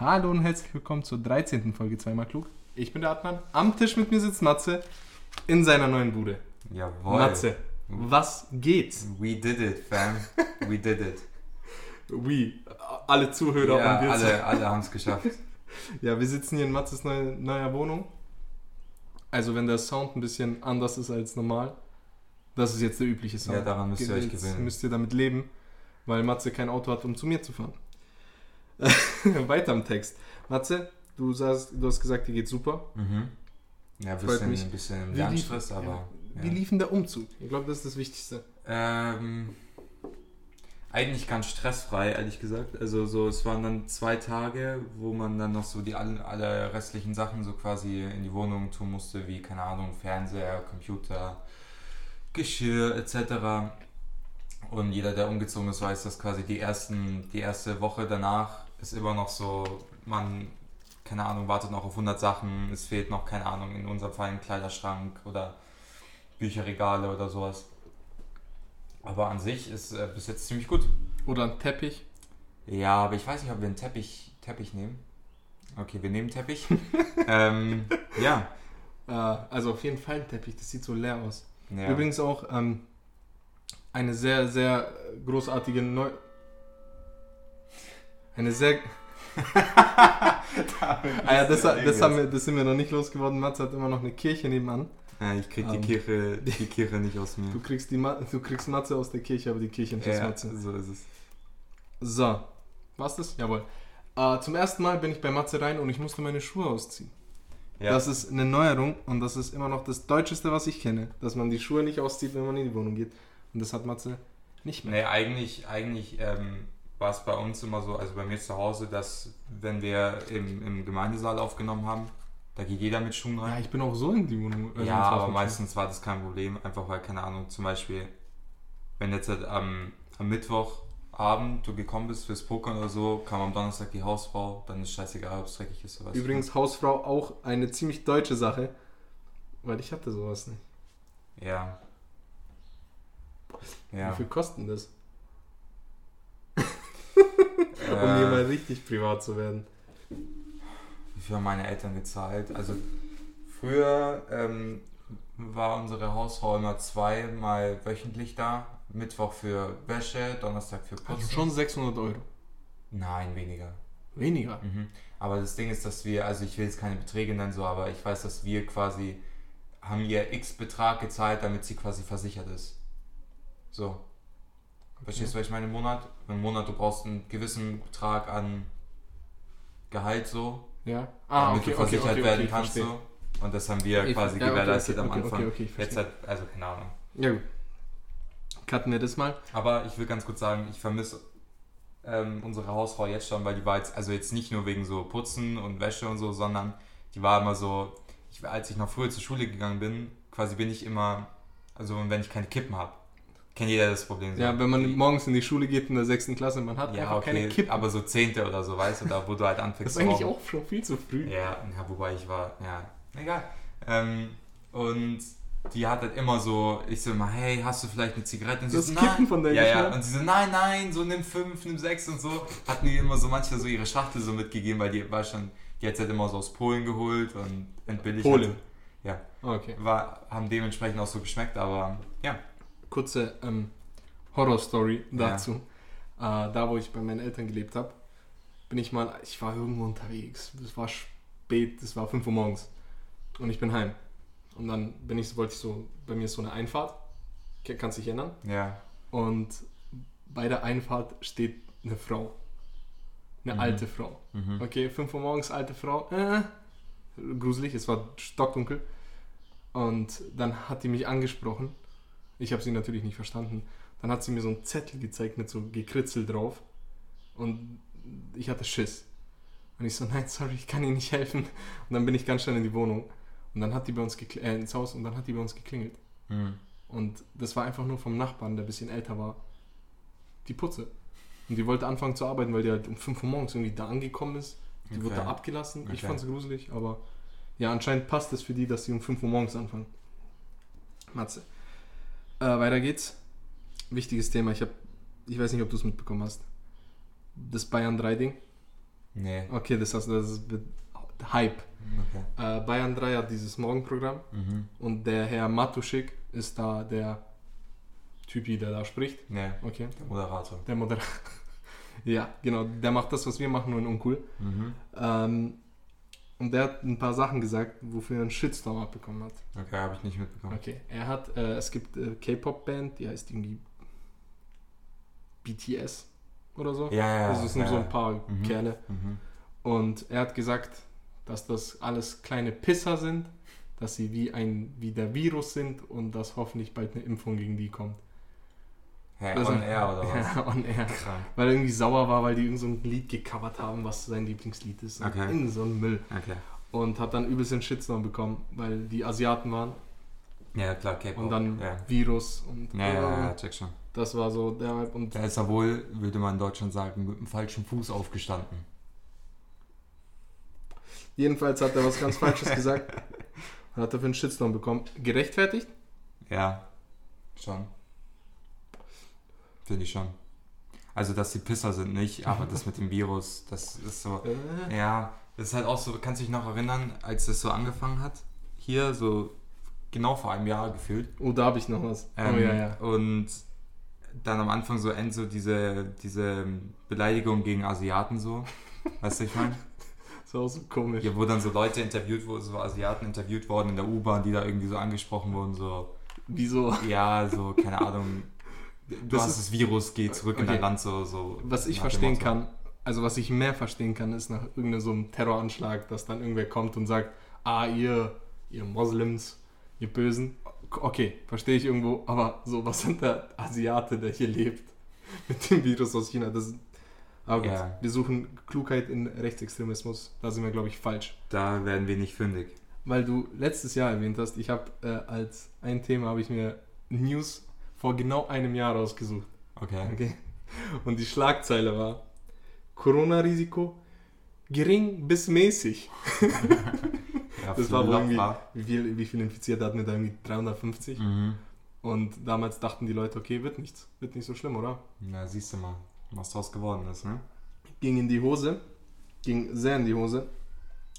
Hallo und herzlich willkommen zur 13. Folge Zweimal Klug. Ich bin der Adnan. Am Tisch mit mir sitzt Matze in seiner neuen Bude. Jawohl. Matze, was geht's? We did it, fam. We did it. We, alle Zuhörer ja, und wir alle, alle haben es geschafft. Ja, wir sitzen hier in Matzes neue, neuer Wohnung. Also wenn der Sound ein bisschen anders ist als normal, das ist jetzt der übliche Sound. Ja, daran müsst ihr euch gewöhnen. müsst ihr damit leben, weil Matze kein Auto hat, um zu mir zu fahren. Weiter im Text. Matze, du, sagst, du hast gesagt, dir geht's super. Mhm. Ja, ein Freut bisschen, mich. ein bisschen Lernstress, aber. ja. Ja. Wie lief denn der Umzug? Ich glaube, das ist das Wichtigste. Ähm, eigentlich ganz stressfrei, ehrlich gesagt. Also so, es waren dann zwei Tage, wo man dann noch so die alle, alle restlichen Sachen so quasi in die Wohnung tun musste, wie, keine Ahnung, Fernseher, Computer, Geschirr etc. Und jeder, der umgezogen ist, weiß, dass quasi die, ersten, die erste Woche danach ist immer noch so, man, keine Ahnung, wartet noch auf 100 Sachen, es fehlt noch, keine Ahnung, in unserem Fall ein Kleiderschrank oder Bücherregale oder sowas. Aber an sich ist äh, bis jetzt ziemlich gut. Oder ein Teppich. Ja, aber ich weiß nicht, ob wir einen Teppich, Teppich nehmen. Okay, wir nehmen Teppich. ähm, ja. Äh, also auf jeden Fall ein Teppich, das sieht so leer aus. ja. Übrigens auch ähm, eine sehr, sehr großartige Neu... Eine sehr... ah, ja, das, das, haben wir, das sind wir noch nicht losgeworden. Matze hat immer noch eine Kirche nebenan. ja, ich krieg die Ähm. Kirche, die Kirche nicht aus mir. Du kriegst, die Ma du kriegst Matze aus der Kirche, aber die Kirche nicht aus Ja, Matze. so ist es. So, war's das? Jawohl. Äh, zum ersten Mal bin ich bei Matze rein und ich musste meine Schuhe ausziehen. Ja. Das ist eine Neuerung und das ist immer noch das Deutscheste, was ich kenne. Dass man die Schuhe nicht auszieht, wenn man in die Wohnung geht. Und das hat Matze nicht mehr. Nee, eigentlich, eigentlich ähm, war es bei uns immer so, also bei mir zu Hause, dass wenn wir im, im Gemeindesaal aufgenommen haben, da geht jeder mit Schuhen rein. Ja, ich bin auch so in die Wohnung. also ja, aber meistens war das kein Problem, einfach weil, keine Ahnung, zum Beispiel, wenn jetzt halt am, am Mittwochabend du gekommen bist fürs Pokern oder so, kam am Donnerstag die Hausfrau, dann ist scheißegal, ob es dreckig ist oder was. Übrigens, Hausfrau auch eine ziemlich deutsche Sache. Weil ich hatte sowas nicht. Ja. Wie Ja. viel kosten das? Äh, Um hier mal richtig privat zu werden. wie viel haben meine Eltern gezahlt? Also früher ähm, war unsere Hausfrau immer zweimal wöchentlich da. Mittwoch für Wäsche, Donnerstag für Also Putzen. schon 600 Euro. Nein, weniger. Weniger. Mhm. Aber das Ding ist, dass wir, also ich will jetzt keine Beträge nennen, so, aber ich weiß, dass wir quasi haben ihr X Betrag gezahlt, damit sie quasi versichert ist. So. Verstehst du, was ich meine im Monat? Im Monat, du brauchst einen gewissen Betrag an Gehalt so, Ja. Ah, damit okay, du versichert okay, werden okay, ich kannst so. Und das haben wir Ich- quasi ja, gewährleistet okay, am Anfang. okay, okay, Jetzt halt, also keine Ahnung. Ja gut. Cutten wir das mal. Aber ich will ganz kurz sagen, ich vermisse ähm, unsere Hausfrau jetzt schon, weil die war jetzt, also jetzt nicht nur wegen so Putzen und Wäsche und so, sondern die war immer so, ich, als ich noch früher zur Schule gegangen bin, quasi bin ich immer, also wenn ich keine Kippen habe, kennt jeder das Problem. So. Ja, wenn man morgens in die Schule geht in der sechsten Klasse, man hat ja, einfach okay, keine Kippen. aber so Zehnte oder so, weißt du, da wo du halt das anfängst ist eigentlich auch schon viel zu früh. Ja, ja, wobei ich war, ja, egal. Ähm, und die hat halt immer so, ich so immer, hey, hast du vielleicht eine Zigarette? Und sie Das so, Kippen von der Ja, ja, und sie so, nein, nein, so nimm fünf, nimm sechs und so. Hatten die immer so manchmal so ihre Schachtel so mitgegeben, weil die war schon, die hat halt immer so aus Polen geholt und entbilligt. Polen? Ja, Okay. war, haben dementsprechend auch so geschmeckt, aber ja. Kurze ähm, Horror-Story dazu. Äh, da, wo ich bei meinen Eltern gelebt habe, bin ich mal, ich war irgendwo unterwegs. Es war spät, es war 5 Uhr morgens. Und ich bin heim. Und dann bin ich, wollte ich so, bei mir ist so eine Einfahrt. Kannst dich erinnern? Ja, Und bei der Einfahrt steht eine Frau. Eine Mhm. alte Frau. mhm. Okay, 5 Uhr morgens, alte Frau. Äh, gruselig, es war stockdunkel. Und dann hat die mich angesprochen. Ich habe sie natürlich nicht verstanden. Dann hat sie mir so einen Zettel gezeigt mit so gekritzelt drauf. Und ich hatte Schiss. Und ich so, nein, sorry, ich kann Ihnen nicht helfen. Und dann bin ich ganz schnell in die Wohnung. Und dann hat die bei uns gekl- äh, ins Haus und dann hat die bei uns geklingelt. Mhm. Und das war einfach nur vom Nachbarn, der ein bisschen älter war, die Putze. Und die wollte anfangen zu arbeiten, weil die halt um 5 Uhr morgens irgendwie da angekommen ist. Die wurde Okay. da abgelassen. Ich Okay. fand es gruselig, aber ja, anscheinend passt es für die, dass die um 5 Uhr morgens anfangen. Matze. Äh, weiter geht's. Wichtiges Thema. Ich, hab, ich weiß nicht, ob du es mitbekommen hast. Das Bayern 3-Ding. Nee. Okay, das heißt, das ist Hype. Okay. Äh, Bayern 3 hat dieses Morgenprogramm Mhm. und der Herr Matuschik ist da der Typi, der da spricht. Nee, Okay. der Moderator. Der Moderator. ja, genau. Der macht das, was wir machen, nur in uncool. Mhm. Ähm, und der hat ein paar Sachen gesagt, wofür er einen Shitstorm abbekommen hat. Okay, habe ich nicht mitbekommen. Okay. Er hat, äh, es gibt äh, K-Pop-Band, die heißt irgendwie BTS oder so. Ja, ja, ja. also es sind ja, so ja. ein paar Mhm. Kerle. Mhm. Und er hat gesagt, dass das alles kleine Pisser sind, dass sie wie ein wie der Virus sind und dass hoffentlich bald eine Impfung gegen die kommt. Hä, Also- on air oder was? Ja, on air. Krank. Weil er irgendwie sauer war, weil die irgend so ein Lied gecovert haben, was sein Lieblingslied ist. Okay. In so einem Müll. Okay. Und hat dann übelst den Shitstorm bekommen, weil die Asiaten waren Ja, klar, K-Pop. und dann Ja. Virus und Ja, ja, ja, check schon. das war so der Hype. Und Da ist er wohl, würde man in Deutschland sagen, mit dem falschen Fuß aufgestanden. jedenfalls hat er was ganz Falsches gesagt und hat dafür einen Shitstorm bekommen. Gerechtfertigt? Ja, schon. Finde ich schon. Also, dass die Pisser sind nicht, aber das mit dem Virus, das ist so. Äh, Ja, das ist halt auch so, kannst du dich noch erinnern, als das so angefangen hat? Hier, so genau vor einem Jahr gefühlt. Oh, da habe ich noch was. Ähm, oh ja, ja. Und dann am Anfang so end so diese, diese Beleidigung gegen Asiaten so. Weißt du, ich meine? Das war auch so komisch. Hier, wo dann so Leute interviewt wurden, so Asiaten interviewt worden in der U-Bahn, die da irgendwie so angesprochen wurden, so, Wieso? ja, so, keine Ahnung, du Das hast ist- das Virus, geh zurück in Okay. dein Land, so, so. Was ich verstehen kann, also was ich mehr verstehen kann, ist nach irgendeinem so einem Terroranschlag, dass dann irgendwer kommt und sagt, ah, ihr, ihr Moslems, ihr Bösen. Okay, verstehe ich irgendwo, aber so, was sind der Asiate, der hier lebt mit dem Virus aus China? Das, aber gut, Ja. wir suchen Klugheit in Rechtsextremismus, da sind wir, glaube ich, falsch. Da werden wir nicht fündig. Weil du letztes Jahr erwähnt hast, ich habe äh, als ein Thema, habe ich mir News vor genau einem Jahr rausgesucht. Okay. Okay. Und die Schlagzeile war: Corona-Risiko gering bis mäßig. Ja, Das war irgendwie, wie viel, wie viel Infizierte hatten wir da? Irgendwie 350. Mhm. Und damals dachten die Leute, okay, wird nichts. Wird nicht so schlimm, oder? Na, siehst du mal, was draus geworden ist, ne? Ging in die Hose. Ging sehr in die Hose.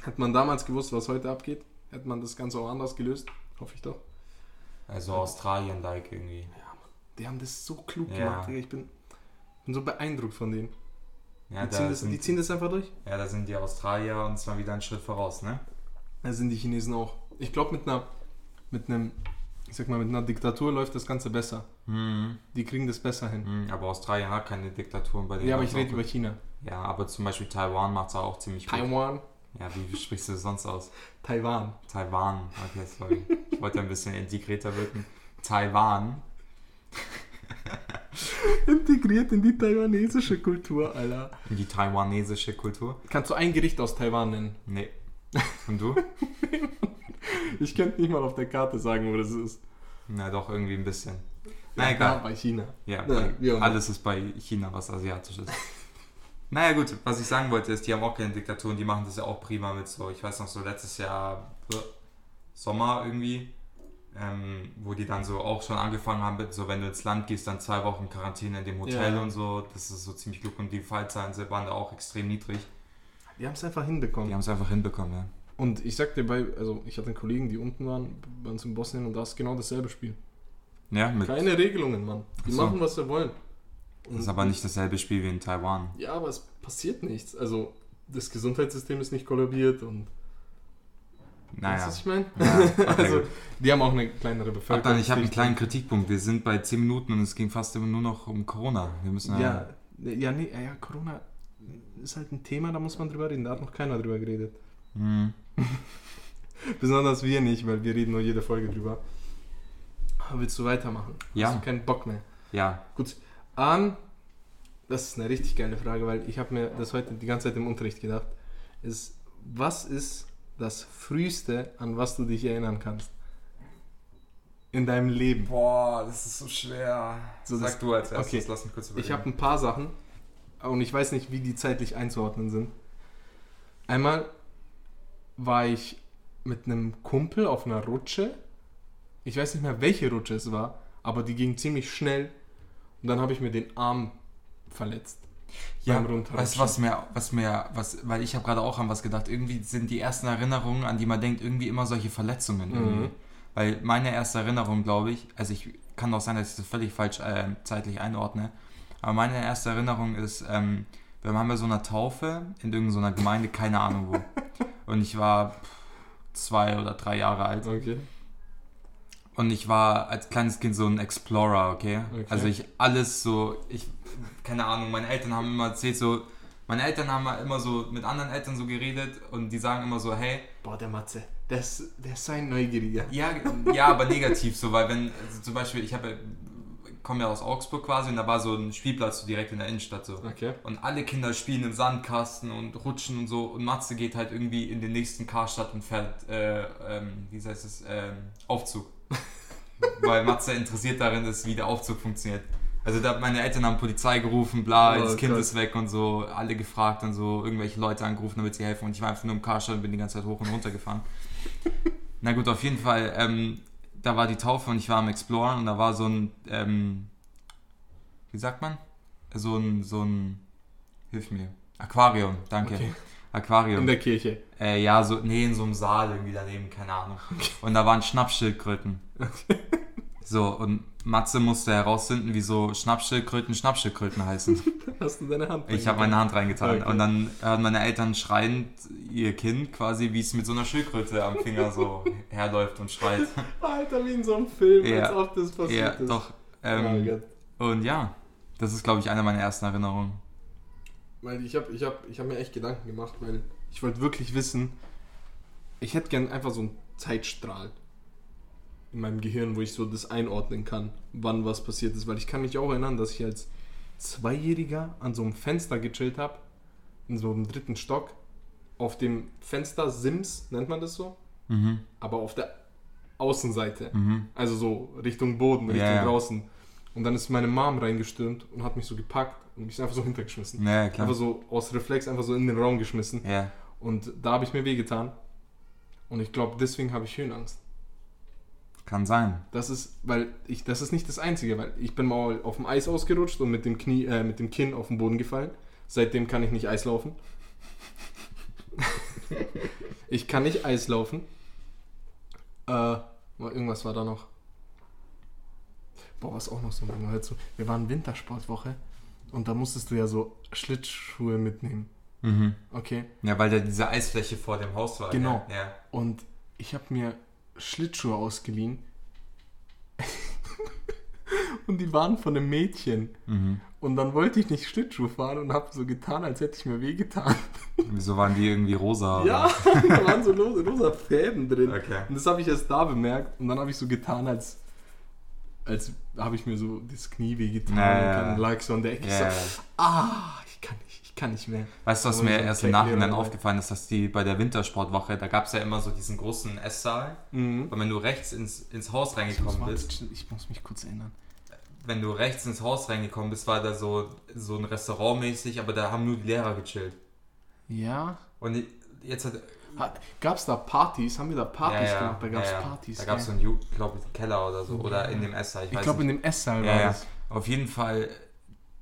Hätte man damals gewusst, was heute abgeht, hätte man das Ganze auch anders gelöst. Hoffe ich doch. Also Australien-like irgendwie. Die haben das so klug Ja. gemacht, Digga. Ich bin, bin so beeindruckt von denen. Ja, Die da ziehen, das, sind, die ziehen das einfach durch. ja, da sind die Australier uns mal wieder einen Schritt voraus, ne? Da sind die Chinesen auch. Ich glaube, mit einer, mit einem, ich sag mal, mit einer Diktatur läuft das Ganze besser. Mhm. Die kriegen das besser hin. Mhm, Aber Australien hat keine Diktaturen bei denen. Ja, aber ich läuft's rede über. China. Ja, aber zum Beispiel Taiwan macht es auch ziemlich gut. Taiwan. Ja, wie sprichst du das sonst aus? Taiwan. Taiwan. Okay, sorry. Ich wollte ein bisschen integrierter wirken. Taiwan. Integriert in die taiwanesische Kultur, Alter. Die taiwanesische Kultur. Kannst du ein Gericht aus Taiwan nennen? Nee. Und du? Ich könnte nicht mal auf der Karte sagen, wo das ist. Na doch, irgendwie ein bisschen. Na Ja, egal. Bei China. Ja, Ja, auch immer. alles ist bei China, was asiatisch ist. naja gut, was ich sagen wollte ist, die haben auch keine Diktaturen, die machen das ja auch prima mit so, ich weiß noch so letztes Jahr äh, Sommer irgendwie, ähm, wo die dann so auch schon angefangen haben mit so, wenn du ins Land gehst, dann zwei Wochen Quarantäne in dem Hotel Ja. und so, das ist so ziemlich klug und die Fallzahlen waren da auch extrem niedrig. Die haben es einfach Die hinbekommen. haben es einfach hinbekommen, ja. Und ich sagte bei, also ich hatte einen Kollegen, die unten waren, bei uns in Bosnien, und da ist genau dasselbe Spiel. Ja, mit, Keine Regelungen, Mann. Die so. machen, was sie wollen. das ist aber nicht dasselbe Spiel wie in Taiwan. Ja, aber es passiert nichts. Also das Gesundheitssystem ist nicht kollabiert und weißt Naja. du, was ich meine? Ja, also die haben auch eine kleinere Bevölkerung. Adnan, ich habe einen kleinen Kritikpunkt. Wir sind bei 10 Minuten und es ging fast immer nur noch um Corona. Wir müssen Ja, ja, nee, ja, Corona ist halt ein Thema, da muss man drüber reden. Da hat noch keiner drüber geredet. Hm. Besonders wir nicht, weil wir reden nur jede Folge drüber. Aber willst du weitermachen? Ja. Hast du keinen Bock mehr? Ja, Gut. Ähm, das ist eine richtig geile Frage, weil ich habe mir das heute die ganze Zeit im Unterricht gedacht. Ist, was ist das Früheste, an was du dich erinnern kannst? In deinem Leben. Boah, das ist so schwer. So, Sag das- du als erstes, okay. lass mich kurz Ich habe ein paar Sachen und ich weiß nicht, wie die zeitlich einzuordnen sind. Einmal war ich mit einem Kumpel auf einer Rutsche. Ich weiß nicht mehr, welche Rutsche es war, aber die ging ziemlich schnell. Und dann habe ich mir den Arm verletzt. Ja, weißt du, was mir, was mir, was, weil ich habe gerade auch an was gedacht. Irgendwie sind die ersten Erinnerungen, an die man denkt, irgendwie immer solche Verletzungen. Mhm. Weil meine erste Erinnerung, glaube ich, also ich kann auch sein, dass ich das völlig falsch äh, zeitlich einordne, aber meine erste Erinnerung ist, ähm, wir waren bei so einer Taufe in irgendeiner Gemeinde, keine Ahnung wo. Und ich war zwei oder drei Jahre alt. Okay. Und ich war als kleines Kind so ein Explorer, okay? Okay. Also ich alles so, ich, keine Ahnung, meine Eltern haben immer erzählt so, meine Eltern haben immer so mit anderen Eltern so geredet und die sagen immer so, hey, Boah, der Matze, der ist, der ist so ein Neugieriger. ja, ja, aber negativ so, weil wenn, also zum Beispiel, ich habe, komme ja aus Augsburg quasi und da war so ein Spielplatz so direkt in der Innenstadt so. Okay. Und alle Kinder spielen im Sandkasten und rutschen und so. Und Matze geht halt irgendwie in den nächsten Karstadt und fährt, äh, ähm, wie heißt es, ähm, Aufzug. Weil Matze interessiert darin ist, wie der Aufzug funktioniert. Also da, meine Eltern haben Polizei gerufen, bla, Oh das Kind Gott. ist weg und so, alle gefragt und so, irgendwelche Leute angerufen, damit sie helfen. Und ich war einfach nur im Karstadt und bin die ganze Zeit hoch und runter gefahren. Na gut, auf jeden Fall, ähm, da war die Taufe und ich war am Exploren und da war so ein, ähm, wie sagt man? So ein, so ein, hilf mir, Aquarium, danke. Okay. Aquarium. In der Kirche. Äh, ja, so, nee, in so einem Saal irgendwie daneben, keine Ahnung. Und da waren Schnappschildkröten. So, und Matze musste herausfinden, wieso Schnappschildkröten Schnappschildkröten heißen. Hast du deine Hand Ich habe meine Hand reingetan. Okay. Und dann hören meine Eltern schreiend ihr Kind quasi, wie es mit so einer Schildkröte am Finger so herläuft und schreit. Alter, wie in so einem Film, Ja. als ob das passiert ja, ist. doch. oh Ähm, Gott. und ja, das ist, glaube ich, eine meiner ersten Erinnerungen. Weil ich habe ich hab, ich hab mir echt Gedanken gemacht, weil ich wollte wirklich wissen, ich hätte gern einfach so einen Zeitstrahl in meinem Gehirn, wo ich so das einordnen kann, wann was passiert ist. Weil ich kann mich auch erinnern, dass ich als Zweijähriger an so einem Fenster gechillt habe, in so einem dritten Stock, auf dem Fenster Sims, nennt man das so, Mhm. aber auf der Außenseite. Mhm. Also so Richtung Boden, Richtung Ja, ja. draußen. Und dann ist meine Mom reingestürmt und hat mich so gepackt und mich einfach so hintergeschmissen. Ja, klar. Einfach so aus Reflex einfach so in den Raum geschmissen. Ja. Und da habe ich mir wehgetan. Und ich glaube, deswegen habe ich Höhenangst. Kann sein. Das ist, weil ich, das ist nicht das Einzige, weil ich bin mal auf dem Eis ausgerutscht und mit dem Knie, äh, mit dem Kinn auf den Boden gefallen. Seitdem kann ich nicht Eis laufen. ich kann nicht Eis laufen. Äh, irgendwas war da noch. Boah, was auch noch so, wenn man hört so, wir waren Wintersportwoche und da musstest du ja so Schlittschuhe mitnehmen. Mhm. Okay. Ja, weil da diese Eisfläche vor dem Haus war. Genau. Ja. Und ich habe mir Schlittschuhe ausgeliehen. und die waren von einem Mädchen. Mhm. Und dann wollte ich nicht Schlittschuh fahren und habe so getan, als hätte ich mir wehgetan. Wieso waren die irgendwie rosa? Ja, da waren so rosa, rosa Fäden drin. Okay. Und das habe ich erst da bemerkt. Und dann habe ich so getan, als, als habe ich mir so das Knie wehgetan. Ja, und dann lag ich so an der Ecke. Ja. So, ah, ich kann nicht, ich kann nicht mehr. Weißt du, was mir so erst im Nachhinein aufgefallen ist, dass die bei der Wintersportwoche, da gab es ja immer so diesen großen Esssaal. Mhm. Und wenn du rechts ins, ins Haus Ich reingekommen mal, bist, ich muss mich kurz erinnern. wenn du rechts ins Haus reingekommen bist, war da so, so ein Restaurant mäßig, aber da haben nur die Lehrer gechillt. Ja. Und jetzt hat. Gab es da Partys? Haben wir da Partys ja, gemacht? Da gab es ja. Partys. Da gab es so einen, Ju- ich glaube, Keller oder so. Oder in dem Esssaal. Ich, ich glaube, in dem Esssaal Ja, war ja. das. Auf jeden Fall,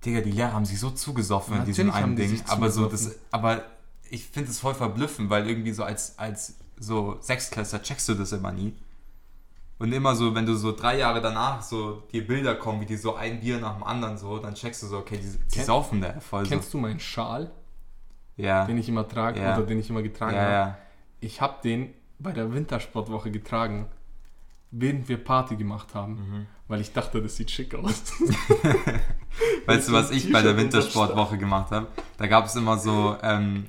Digga, die Lehrer haben sich so zugesoffen in diesem einen die Ding. Aber so das, aber ich finde es voll verblüffend, weil irgendwie so als, als so Sechstklässler checkst du das immer nie. Und immer so, wenn du so drei Jahre danach so die Bilder kommen, wie die so ein Bier nach dem anderen so, dann checkst du so, okay, die, die saufen da voll so. Kennst du meinen Schal, Ja, den ich immer trage Ja. oder den ich immer getragen ja, habe? Ich habe den bei der Wintersportwoche getragen, während wir Party gemacht haben, Mhm. weil ich dachte, das sieht schick aus. Weißt du, was ich bei der Wintersportwoche gemacht habe? Da gab es immer so, ähm,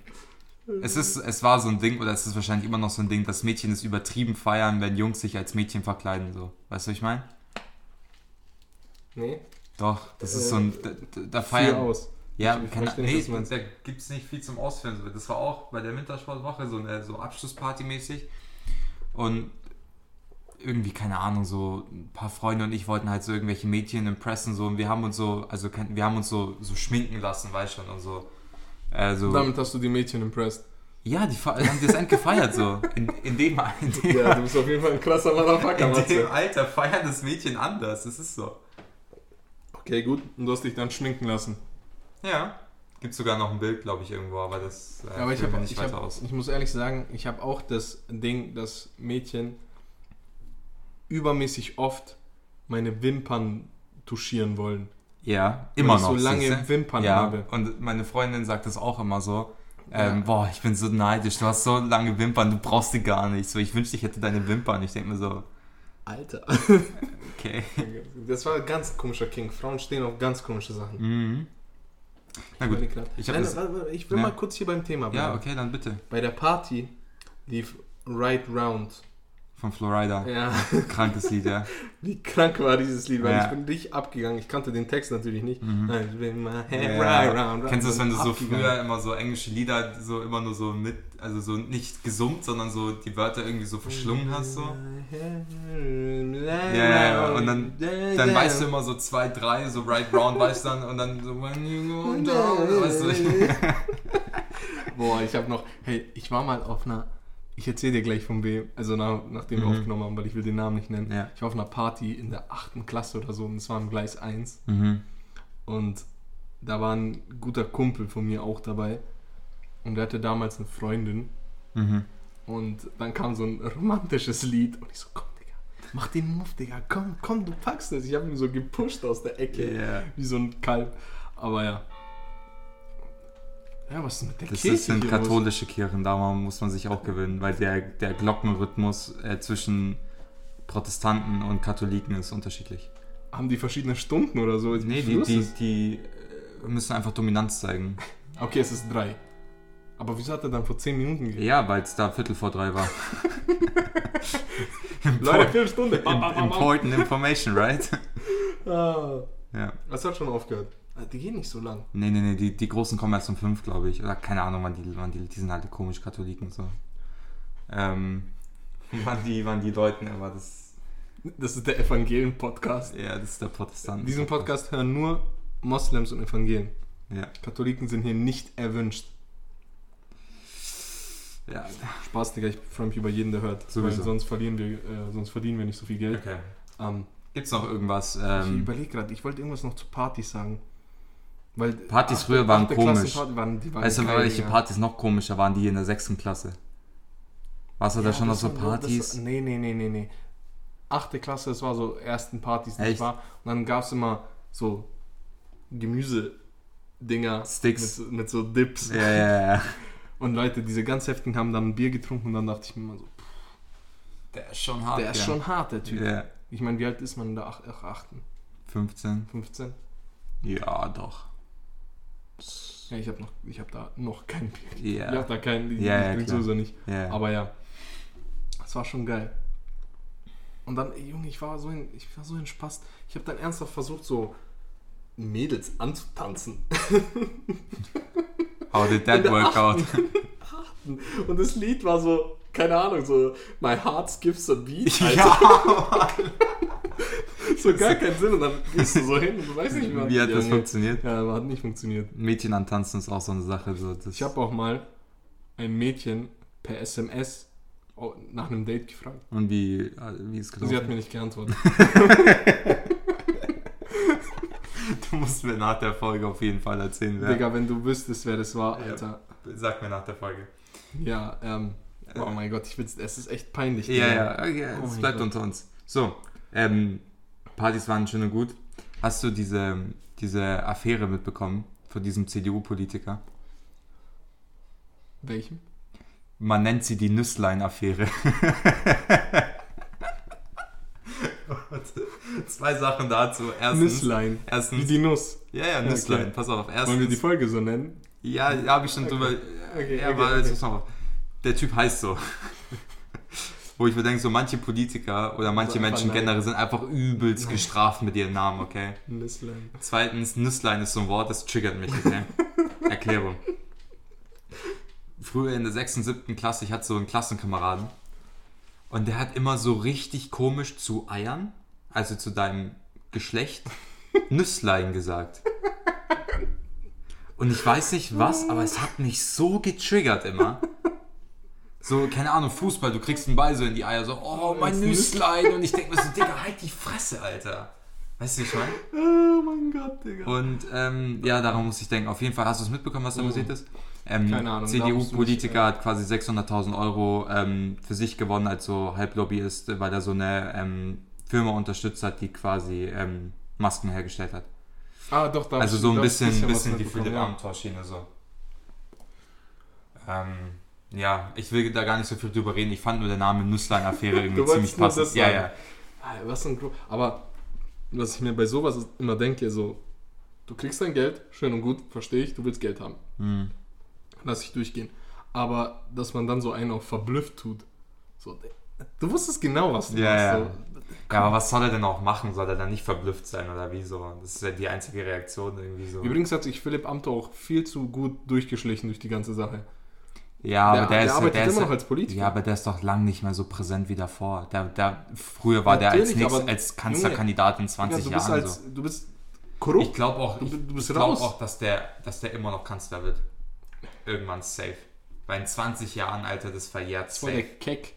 es, ist, es war so ein Ding, oder es ist wahrscheinlich immer noch so ein Ding, dass Mädchen es übertrieben feiern, wenn Jungs sich als Mädchen verkleiden. So. Weißt du, was ich meine? nee, Doch, das ist Äh, so ein. Da, da Führ feiern. aus. Ja, Ich kann, verstehe nee, da gibt es nicht viel zum Ausführen. Das war auch bei der Wintersportwoche so eine so Abschlussparty mäßig. Und irgendwie, keine Ahnung, so ein paar Freunde und ich wollten halt so irgendwelche Mädchen impressen. So, und wir haben uns so, also wir haben uns so, so schminken lassen, weißt schon, und so. Also, Damit hast du die Mädchen impressed. ja, die haben das End gefeiert so. In, in, dem, in, dem, Ja, du bist auf jeden Fall ein krasser Motherfucker, in dem. Alter feiern das Mädchen anders. Das ist so. Okay, gut. Und du hast dich dann schminken lassen. Ja. Gibt sogar noch ein Bild, glaube ich, irgendwo, aber das äh, Ja, aber ich, hab, nicht ich, weiter hab, aus. ich muss ehrlich sagen, ich habe auch das Ding, dass Mädchen übermäßig oft meine Wimpern touchieren wollen. Ja, Weil immer ich noch. so lange siehste? Wimpern ja, habe. Und meine Freundin sagt das auch immer so. Ja. Ähm, boah, ich bin so neidisch, du hast so lange Wimpern, du brauchst die gar nicht. So, ich wünschte, ich hätte deine Wimpern. Ich denke mir so, Alter. okay. Das war ein ganz komischer King. Frauen stehen auf ganz komische Sachen. Mhm. Na gut. Ich Nein, das- ich will Ja. mal kurz hier beim Thema bleiben. Ja, okay, dann bitte. Bei der Party lief Right Round. Von Florida. Ja, Krankes Lied, ja. wie krank war dieses Lied, weil Ja. ich bin richtig abgegangen. Ich kannte den Text natürlich nicht. Mhm. Ja. right round, round. Kennst du das, wenn du so früher immer so englische Lieder so immer nur so mit, also so nicht gesummt, sondern so die Wörter irgendwie so verschlungen hast so? Ja, ja. Und dann, dann weißt du immer so zwei, drei, so right round weißt dann und dann so when you go down, weißt du. Boah, ich habe noch, hey, ich war mal auf einer, ich erzähle dir gleich von wem, also nach, nachdem wir Mhm. aufgenommen haben, weil ich will den Namen nicht nennen. Ja. Ich war auf einer Party in der achten Klasse oder so und es war im Gleis 1 Mhm. und da war ein guter Kumpel von mir auch dabei und der hatte damals eine Freundin Mhm. und dann kam so ein romantisches Lied und ich so, komm Digga, mach den Move, Digga, komm, komm, du packst es. Ich habe ihn so gepusht aus der Ecke, Ja. wie so ein Kalb, aber ja. Ja, was ist mit der Das Kirche ist, sind katholische Kirchen, da muss man sich auch gewöhnen, weil der, der Glockenrhythmus äh, zwischen Protestanten und Katholiken ist unterschiedlich. Haben die verschiedene Stunden oder so? Nee, die, die, die äh, müssen einfach Dominanz zeigen. Okay, es ist drei. Aber wieso hat er dann vor zehn Minuten gegeben? Ja, weil es da Viertel vor drei war. Leute, Viertelstunde. Im- Important information, right? Ah, Ja. das hat schon aufgehört. Ah, Die gehen nicht so lang. Nee, nee, nee, die, die Großen kommen erst um fünf, glaube ich. Oder keine Ahnung, wann die, wann die, die sind halt komisch Katholiken so. Ähm, wann die, wann die deuten immer das. Das ist der Evangelien-Podcast. Ja, das ist der Protestant. Diesen Podcast hören nur Moslems und Evangelien. Ja. Katholiken sind hier nicht erwünscht. Ja, Spaß, Digga, ich freue mich über jeden, der hört. Sowieso. Weil sonst verlieren wir, äh, sonst verdienen wir nicht so viel Geld. okay. Ähm, Gibt's noch irgendwas? ich Ähm, überlege gerade, ich wollte irgendwas noch zu Partys sagen. Weil Partys achte- früher waren komisch. Waren, waren weißt du, welche Digga. Partys noch komischer waren, die in der sechsten Klasse? Warst du da Ja, schon noch das so Partys? Das, nee, nee, nee, nee, nee. Achte Klasse, das war so ersten Partys, die Echt? ich war. Und dann gab es immer so Gemüse-Dinger. Sticks. Mit, mit so Dips. ja, ja, ja. Und Leute, diese ganz heftigen haben dann ein Bier getrunken und dann dachte ich mir immer so, Der ist schon hart. der ist ja. schon hart, der Typ. Ja. Ich meine, wie alt ist man in der ach- ach, achten? 15. 15? Ja, doch. Ja, ich habe noch, ich habe da noch kein Bier. Ja. Ich habe da kein, ich, Ja, ich ja, sowieso nicht. Ja. Aber ja, das war schon geil. Und dann, ey, Junge, ich war so in, ich war so in Spaß. Ich habe dann ernsthaft versucht, so Mädels anzutanzen. How did that work out? Und das Lied war so, keine Ahnung, so My Heart Skips a Beat. Alter. ja, So gar keinen Sinn. Und dann gehst du so hin und du weißt nicht mehr. Wie hat das funktioniert? Ja, aber hat nicht funktioniert. Mädchen antanzen ist auch so eine Sache. So, Ich habe auch mal ein Mädchen per SMS au- nach einem Date gefragt. Und wie, äh, wie ist Und sie hat gelaufen? mir nicht geantwortet. Du musst mir nach der Folge auf jeden Fall erzählen, wer. Digga, wenn du wüsstest, wer das war, Ja. Alter. Sag mir nach der Folge. Ja, ähm. Oh mein Gott, ich will's, es ist echt peinlich. Ja, ja, okay, Oh es bleibt Gott. unter uns. So, ähm, Partys waren schön und gut. Hast du diese, diese Affäre mitbekommen von diesem CDU-Politiker? Welchem? Man nennt sie die Nüsslein-Affäre. Zwei Sachen dazu. Erstens, Nüsslein. Wie erstens die Nuss. ja, ja, Nüsslein. Okay. Pass auf. Erstens, Wollen wir die Folge so nennen? Ja, ja, habe ich schon drüber. Okay, ja, okay, aber okay. jetzt auf. Der Typ heißt so. Wo ich mir denke, so manche Politiker oder manche Menschen nein. generell sind einfach übelst gestraft mit ihren Namen, okay? Nüsslein. Zweitens, Nüsslein ist so ein Wort, das triggert mich, okay? Erklärung. Früher in der 6. und 7. Klasse, ich hatte so einen Klassenkameraden und der hat immer so richtig komisch zu Eiern, also zu deinem Geschlecht, Nüsslein gesagt. Und ich weiß nicht was, aber es hat mich so getriggert immer. So, keine Ahnung, Fußball, du kriegst einen Ball so in die Eier, so, oh, mein Nüsslein. Und ich denke mir so, Digga, halt die Fresse, Alter. Weißt du, wie ich meine? Oh mein Gott, Digga. Und ähm, ja, daran muss ich denken. Auf jeden Fall, hast du es mitbekommen, was da Mhm. passiert ist? Ähm, Keine Ahnung, CDU-Politiker hat quasi 600.000 Euro ähm, für sich gewonnen als so Halblobbyist, weil er so eine ähm, Firma unterstützt hat, die quasi ähm, Masken hergestellt hat. ah, doch, da Also so ein bisschen, was bisschen die Philipp ja. Amthor-Schiene so. Ähm, ja, ich will da gar nicht so viel drüber reden. Ich fand nur der Name Nusslein-Affäre irgendwie ziemlich passend. Ja, ja. Ah, Was ein Gro Aber was ich mir bei sowas immer denke, so, du kriegst dein Geld, schön und gut, verstehe ich, du willst Geld haben. Hm. Lass ich durchgehen. Aber dass man dann so einen auch verblüfft tut. So, du wusstest genau, was du Ja, machst. ja. So. Ja, aber was soll er denn auch machen? Soll er dann nicht verblüfft sein oder wieso? Das ist ja die einzige Reaktion irgendwie so. Übrigens hat sich Philipp Amthor auch viel zu gut durchgeschlichen durch die ganze Sache. Ja, aber der, der, ist, arbeitet der ist, immer noch als Politiker. Ja, aber der ist doch lang nicht mehr so präsent wie davor. Der, der, früher war der als, Natürlich, nächst, als Kanzlerkandidat in 20 ja, Jahren als, so. du bist korrupt. Ich glaube auch, Du- du ich glaub auch dass, der, dass der immer noch Kanzler wird. Irgendwann safe. Weil in 20 Jahren, Alter, das verjährt das war der safe. Keck.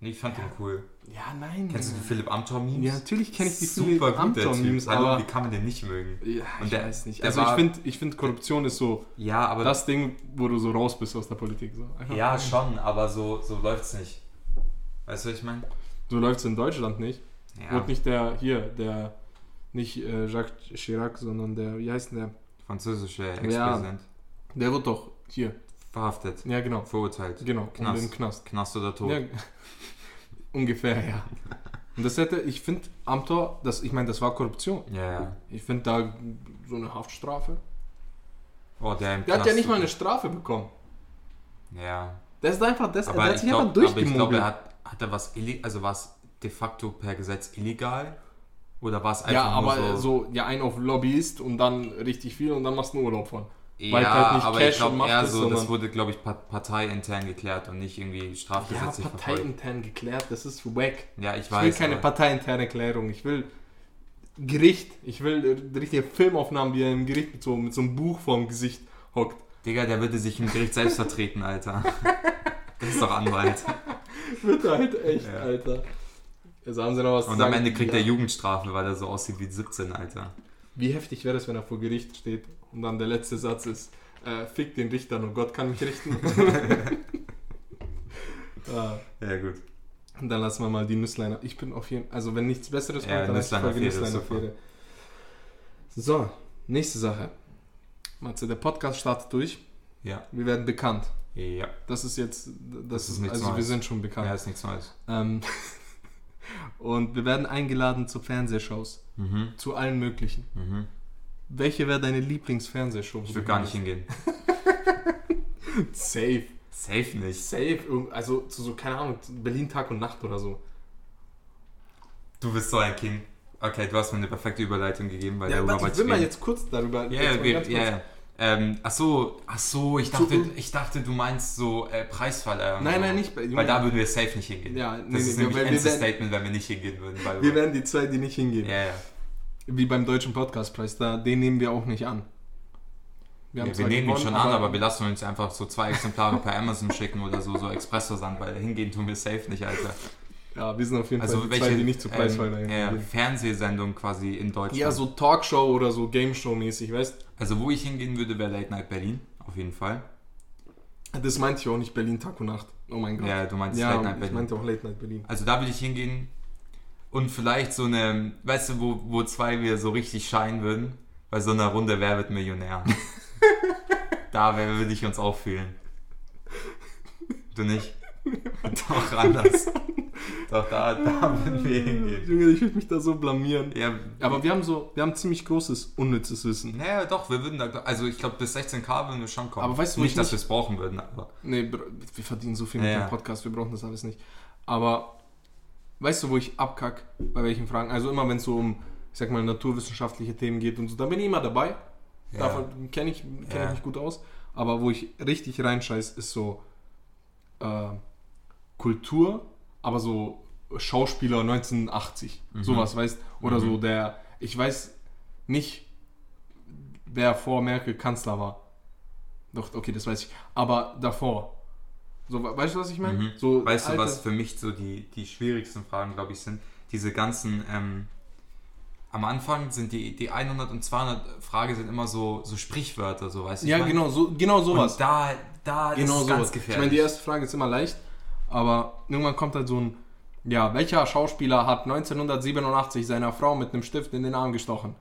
Nee, ich fand den cool. Ja, nein. Kennst du die Philipp Amthor-Memes? Ja, natürlich kenne ich die Super Philipp Amthor-Memes. Hallo, aber... wie kann man den nicht mögen? Ja, ich der- weiß nicht. Also ich finde, ich find, Korruption ist so Ja, aber das Ding, wo du so raus bist aus der Politik. So, Ja, schon, aber so, so läuft's nicht. Weißt du, was ich meine? So läuft es in Deutschland nicht. Ja, Wurde nicht der, hier, der, nicht äh, Jacques Chirac, sondern der, wie heißt denn der? französische Ex-Präsident. Der wird doch hier. Verhaftet, Ja, genau. verurteilt. Genau, Knast. und Knast. Knast oder Tod. Ja, ungefähr, ja. Und das hätte, ich finde, Amtor, das, ich meine, das war Korruption. Ja, ja. Ich finde da so eine Haftstrafe. Oh, der im Der hat ja Knast nicht mal eine. Strafe bekommen. Ja. Der ist einfach, das, der Aber hat ich sich glaube, einfach aber ich durchgemogelt. glaube, er hat, hat er was also war es de facto per Gesetz illegal? Oder war es einfach ja, aber so, so, ja, ein auf Lobbyist und dann richtig viel und dann machst du einen Urlaub von. Ja, weil halt nicht aber Cash ich glaube eher so, das wurde, glaube ich, part- parteiintern geklärt und nicht irgendwie Ja, strafgesetzlich verfolgt. parteiintern geklärt, das ist wack. Ja, ich Ich will weiß. keine parteiinterne Klärung. Ich will Gericht. Ich will richtige Filmaufnahmen, wie er im Gericht mit so, mit so einem Buch vorm Gesicht hockt. Digga, der würde sich im Gericht selbst vertreten, Alter. Das ist doch Anwalt. Wird halt echt, Ja. Alter. Also haben sie noch was zu Und am? Ende kriegt ja. er Jugendstrafe, weil er so aussieht wie 17, Alter. Wie heftig wäre es, wenn er vor Gericht steht und dann der letzte Satz ist, äh, fick den Richter und Gott kann mich richten. ah, Ja, gut. und dann lassen wir mal die Nüssleiner. Ich bin auf jeden also wenn nichts Besseres Ja, kommt, dann ist Folge Nüsslein-Affäre. So, nächste Sache. Matze, der Podcast startet durch. Ja. Wir werden bekannt. Ja. Das ist jetzt, das, Das ist nichts also wir Neues. sind schon bekannt. Ja, ist nichts Neues. Ähm, und wir werden eingeladen zu Fernsehshows, Mhm. zu allen möglichen. Mhm. Welche wäre deine Lieblingsfernsehshow? Ich will gar nicht hingehen. Safe. Safe nicht. Safe. Also zu so, keine Ahnung, Berlin Tag und Nacht oder so. Du bist so ein King. Okay, du hast mir eine perfekte Überleitung gegeben, weil Ja, darüber warte, ich will mal jetzt kurz darüber. Ja, ja, ja. Ähm, ach so, ach so, ich dachte, ich dachte, du meinst so äh, Preisverleihung. Nein, nein, nicht Weil da würden wir safe nicht hingehen. Ja, das nee, ist nee, nämlich ein Statement, wenn wir nicht hingehen würden. wir werden die zwei, die nicht hingehen. ja, ja. Wie beim Deutschen Podcastpreis. Da, den nehmen wir auch nicht an. Wir, ja, wir nehmen ihn gewonnen, schon an, aber wir lassen uns einfach so zwei Exemplare per Amazon schicken oder so, so Expressversand, weil hingehen tun wir safe nicht, Alter. Ja, wir sind auf jeden Also Fall welche zwei, die nicht zu Preisfall ähm, ja, gehen. Fernsehsendung quasi in Deutschland. Ja, so Talkshow oder so Game Show mäßig, weißt Also wo ich hingehen würde, wäre Late Night Berlin, auf jeden Fall. Das meinte ich auch nicht Berlin Tag und Nacht. Oh mein Gott. Ja, du meinst Ja, Late Night ich Berlin. meinte auch Late Night Berlin. Also da würde ich hingehen und vielleicht so eine, weißt du, wo, wo zwei wir so richtig scheinen würden? Bei so einer Runde Wer wird Millionär? da würde ich uns auch fühlen. Du nicht? Doch, anders. Doch, da, da würden wir hingehen. Junge, ich würde mich da so blamieren. Ja, Aber wir haben so, wir haben ziemlich großes, unnützes Wissen. naja, doch, wir würden da, also ich glaube bis 16k würden wir schon kommen. Aber weißt du, nicht, ich dass wir es brauchen würden, aber. Nee, wir verdienen so viel Ja, mit dem Podcast, wir brauchen das alles nicht. Aber weißt du, wo ich abkack, bei welchen Fragen? Also immer, wenn es so um, ich sag mal, naturwissenschaftliche Themen geht und so, da bin ich immer dabei. Ja. Davon kenne ich, kenn Ja. ich mich gut aus. Aber wo ich richtig reinscheiß, ist so äh, Kultur, aber so Schauspieler 1980. Mhm. Sowas, weißt Oder Mhm. so der, ich weiß nicht, wer vor Merkel Kanzler war. Doch, okay, das weiß ich. Aber davor. So, we- weißt du, was ich meine? Mhm. So Weißt du, was für mich so die, die schwierigsten Fragen, glaube ich, sind? Diese ganzen, ähm, am Anfang sind die, die 100 und 200 Frage sind immer so, so Sprichwörter, so weißt du. Ja, genau, so, genau sowas. Und da, da genau ist es sowas. ganz Ich gefährlich. meine, die erste Frage ist immer leicht, aber irgendwann kommt halt so ein, ja, welcher Schauspieler hat 1987 seiner Frau mit einem Stift in den Arm gestochen?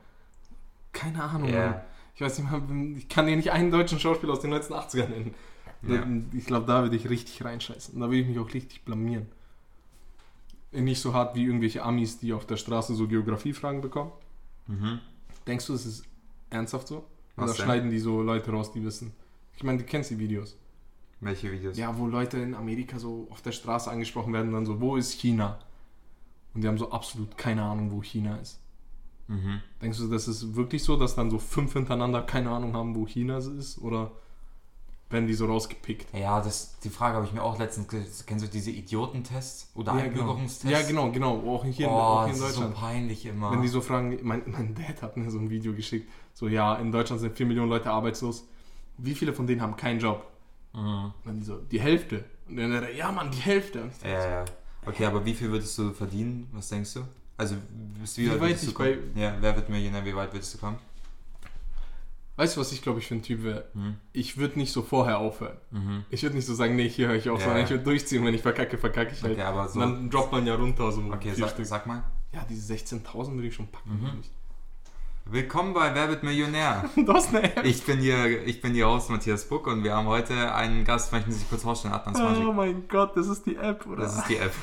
Keine Ahnung. Mann. Ich weiß nicht mal, ich kann dir nicht einen deutschen Schauspieler aus den 1980ern nennen. Ja. Ich glaube, da würde ich richtig reinscheißen. Da würde ich mich auch richtig blamieren. Nicht so hart wie irgendwelche Amis, die auf der Straße so Geografiefragen bekommen. Mhm. Denkst du, das ist ernsthaft so? Oder schneiden die so Leute raus, die wissen? Ich meine, du kennst die Videos. Welche Videos? Ja, wo Leute in Amerika so auf der Straße angesprochen werden, dann so, wo ist China? Und die haben so absolut keine Ahnung, wo China ist. Mhm. Denkst du, das ist wirklich so, dass dann so fünf hintereinander keine Ahnung haben, wo China ist? Oder werden die so rausgepickt? Ja, das, die Frage habe ich mir auch letztens Kennst du diese Idiotentests oder ja, genau. Einbürgerungstests? ja, genau, genau. Auch hier, Oh, auch hier das in ist so Deutschland. peinlich immer. Wenn die so fragen, mein, mein Dad hat mir so ein Video geschickt, so ja, in Deutschland sind 4 Millionen Leute arbeitslos. Wie viele von denen haben keinen Job? mhm. Dann die so, die Hälfte. Und dann er, ja Mann, die Hälfte. Und ich dachte, Ja, ja. Okay, aber wie viel würdest du verdienen? Was denkst du? Also, bis wie, Wie weit ich bei- Ja, wer wird Millionär? Wie weit würdest du kommen? Weißt du, was ich glaube ich für ein Typ wäre? Mhm. Ich würde nicht so vorher aufhören. Mhm. Ich würde nicht so sagen, nee, hier höre ich auf, Ja. sondern ich würde durchziehen, wenn ich verkacke, verkacke ich halt. Okay, aber so. Und dann droppt man ja runter so Okay, sag, Stück. sag mal. Ja, diese 16.000 würde ich schon packen. Mhm. Willkommen bei Wer wird Millionär? Eine App. Ich bin hier, ich bin hier Host Matthias Buck und wir haben heute einen Gast, möchten Sie sich kurz vorstellen, Adnan. Oh mein Gott, das ist die App, oder? Das ist die App.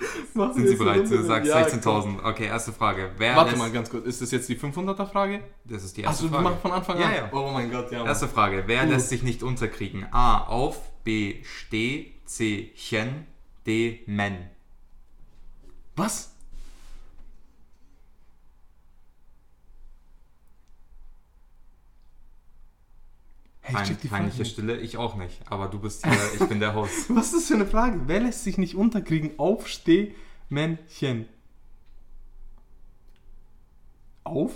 Machen Sind Sie bereit? Du sagst Ja, 16.000. Okay, erste Frage. Wer Warte mal ganz kurz, ist das jetzt die 500er Frage? Das ist die erste Achso, wir Frage. machen von Anfang Ja, an. ja. Oh mein Gott, ja. Mann. Erste Frage. Wer Uh. lässt sich nicht unterkriegen? A. Auf. B. Steh. C. Chen. D. Men. Was? Pein, peinliche. Stille. Ich auch nicht. Aber du bist hier, ich bin der Host. Was ist das für eine Frage? Wer lässt sich nicht unterkriegen? Aufsteh, Männchen. Auf?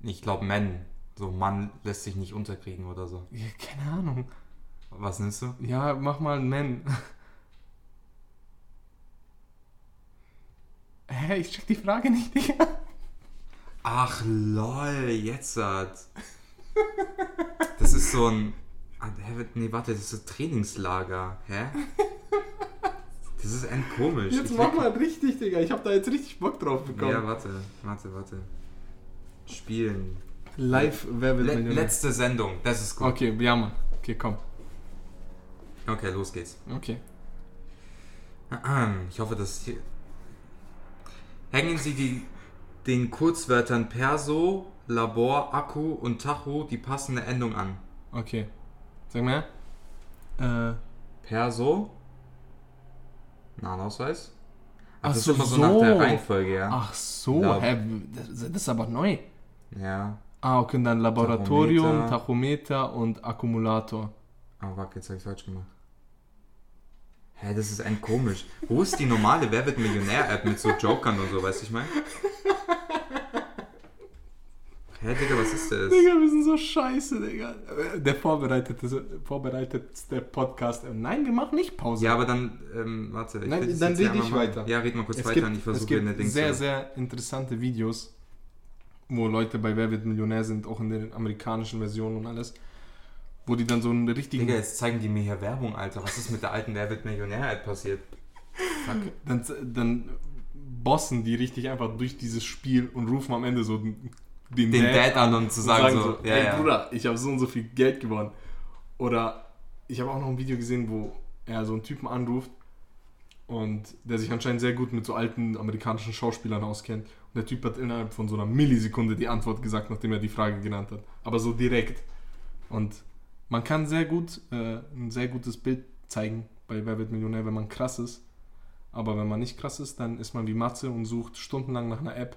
Ich glaube Men. So Mann lässt sich nicht unterkriegen oder so. Ja, keine Ahnung. Was nimmst du? Ja, mach mal ein Man. Hä, ich check die Frage nicht, Digga. Ach lol, jetzt hat. Das ist so ein. ah, Nee, warte, das ist ein Trainingslager. Hä? Das ist end komisch. Jetzt Ich mach mal richtig, Digga. Ich hab da jetzt richtig Bock drauf bekommen. Ja, warte, warte, warte. Spielen. Live, wer will Le Millionär? letzte Sendung, das ist gut. Okay, ja, Mann. Okay, komm. Okay, los geht's. Okay. Ich hoffe, dass hier. Hängen Sie die, den Kurzwörtern Perso, Labor, Akku und Tacho die passende Endung an. Okay. Sag mal. Äh, Perso. Nahausweis. Ach, Ach das ist so, immer so, nach der Reihenfolge, ja. ach so, Lab- hä, das, ist aber neu. Ja. Ah, okay, und dann Laboratorium, Tachometer. Tachometer und Akkumulator. Oh, warte, jetzt habe ich falsch gemacht. Hä, das ist ein komisch. Wo ist die normale Wer wird Millionär-App mit so Jokern und so, weißt du, ich meine? Hä, Digga, was ist das? Digga, wir sind so scheiße, Digga. Der vorbereitete, vorbereitetste Podcast. Nein, wir machen nicht Pause. Ja, aber dann, ähm, warte. Ich Nein, dann rede ich mal- weiter. Ja, red mal kurz es weiter gibt, und ich versuche gibt eine Ding sehr, sehr interessante Videos, wo Leute bei Wer wird Millionär sind, auch in der amerikanischen Version und alles, wo die dann so einen richtigen... Digga, jetzt zeigen die mir hier Werbung, Alter. Was ist mit der alten Wer wird Millionär-App passiert? Fuck. dann, dann bossen die richtig einfach durch dieses Spiel und rufen am Ende so den, Den Dad an und zu und sagen, so, ja, ey ja. Bruder, ich habe so und so viel Geld gewonnen. Oder ich habe auch noch ein Video gesehen, wo er so einen Typen anruft und der sich anscheinend sehr gut mit so alten amerikanischen Schauspielern auskennt. Und der Typ hat innerhalb von so einer Millisekunde die Antwort gesagt, nachdem er die Frage genannt hat. Aber so direkt. Und man kann sehr gut äh, ein sehr gutes Bild zeigen bei Wer wird Millionär, wenn man krass ist. Aber wenn man nicht krass ist, dann ist man wie Matze und sucht stundenlang nach einer App,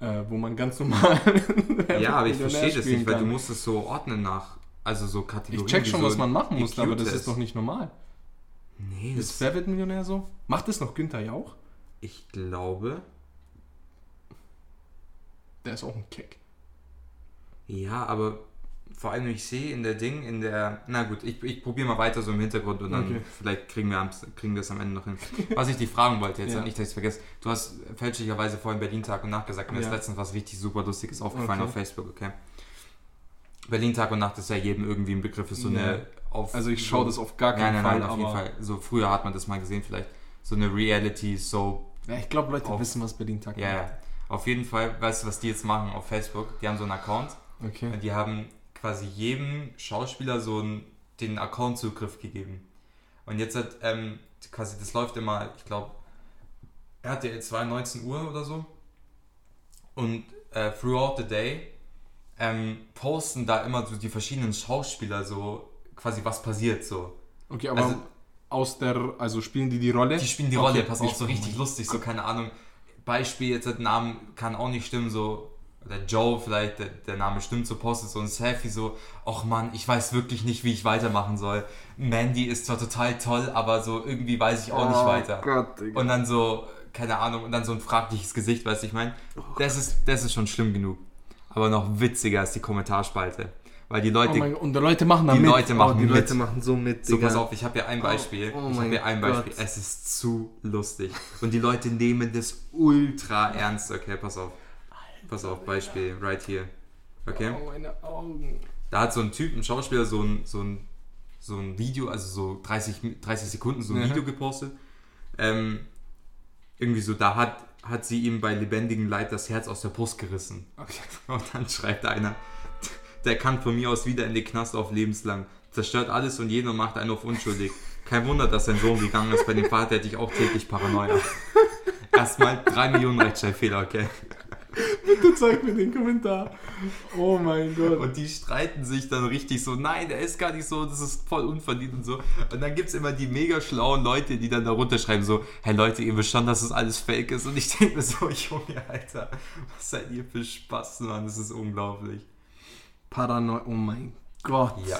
äh, wo man ganz normal. Ja, aber ich verstehe das nicht, weil du musst es so ordnen nach, also so Kategorien. Ich check schon, so was man machen muss, aber das ist doch nicht normal. Nee, Ist wird Millionär so? Macht das noch Günther Jauch? ich glaube, Der ist auch ein Keck. ja, aber vor allem ich sehe in der Ding, in der, na gut, ich, ich probiere mal weiter so im Hintergrund und dann Okay. vielleicht kriegen wir, am- kriegen wir es am Ende noch hin. Was ich dich fragen wollte jetzt, Ja. nicht, dass ich es vergesse, du hast fälschlicherweise vorhin Berlin Tag und Nacht gesagt, mir ist Ja. letztens was richtig super Lustiges aufgefallen Okay. auf Facebook, okay? Berlin Tag und Nacht ist ja jedem irgendwie ein Begriff, ist so Ja. eine auf... Also ich schaue das auf gar Nein, keinen nein, nein, Fall, auf jeden Fall. So früher hat man das mal gesehen vielleicht. So eine Reality-Soap Ja, ich glaube, Leute Auf- wissen, was Berlin-Tag Ja, ja. Auf jeden Fall, weißt du, was die jetzt machen auf Facebook? Die haben so einen Account Okay. und die haben quasi jedem Schauspieler so einen, den Account-Zugriff gegeben. Und jetzt hat ähm, quasi, das läuft immer, ich glaube, RTL 2, 19 Uhr oder so. Und äh, throughout the day ähm, posten da immer so die verschiedenen Schauspieler so quasi was passiert so. Okay, aber Also- aus der, also spielen die die Rolle? Die spielen die Okay, Rolle, pass auf, ich- so richtig lustig, so keine Ahnung. Beispiel, jetzt der Name kann auch nicht stimmen, so, oder Joe vielleicht, der, der Name stimmt, so postet so ein Selfie, so, ach Mann, ich weiß wirklich nicht, wie ich weitermachen soll. Mandy ist zwar total toll, aber so irgendwie weiß ich auch nicht weiter. Oh Gott. Und dann so, keine Ahnung, und dann so ein fragliches Gesicht, weißt du, ich meine, das ist, das ist schon schlimm genug. Aber noch witziger ist die Kommentarspalte. Weil die Leute oh und die Leute machen da die mit. Leute machen oh, die mit. Leute machen so mit, So, Digga. pass auf, ich habe hier ein Beispiel. Oh, oh ich habe hier ein Beispiel. Gott. Es ist zu lustig. Und die Leute nehmen das ultra ernst. Okay, pass auf. Pass auf, Beispiel, right here. Okay? Oh, meine Augen. Da hat so ein Typ, ein Schauspieler, so ein, so ein, so ein Video, also so 30, Mi- 30 Sekunden, so ein. Video gepostet. Ähm, irgendwie so, da hat, hat sie ihm bei lebendigem Leib das Herz aus der Brust gerissen. Okay. Und dann schreibt einer, der kann von mir aus wieder in den Knast auf lebenslang. Zerstört alles und jeden und macht einen auf unschuldig. Kein Wunder, dass sein Sohn gegangen ist. Bei dem Vater hätte ich auch täglich Paranoia. Erstmal 3 Millionen Rechtschreibfehler, okay? Bitte zeig mir den Kommentar. Oh mein Gott. Und die streiten sich dann richtig so, nein, der ist gar nicht so, das ist voll unverdient und so. Und dann gibt es immer die mega schlauen Leute, die dann darunter schreiben so, hey Leute, ihr wisst schon, dass das alles fake ist. Und ich denke mir so, Junge, Alter, was seid ihr für Spaß, Mann, das ist unglaublich. Paranoia. Oh mein Gott. Ja,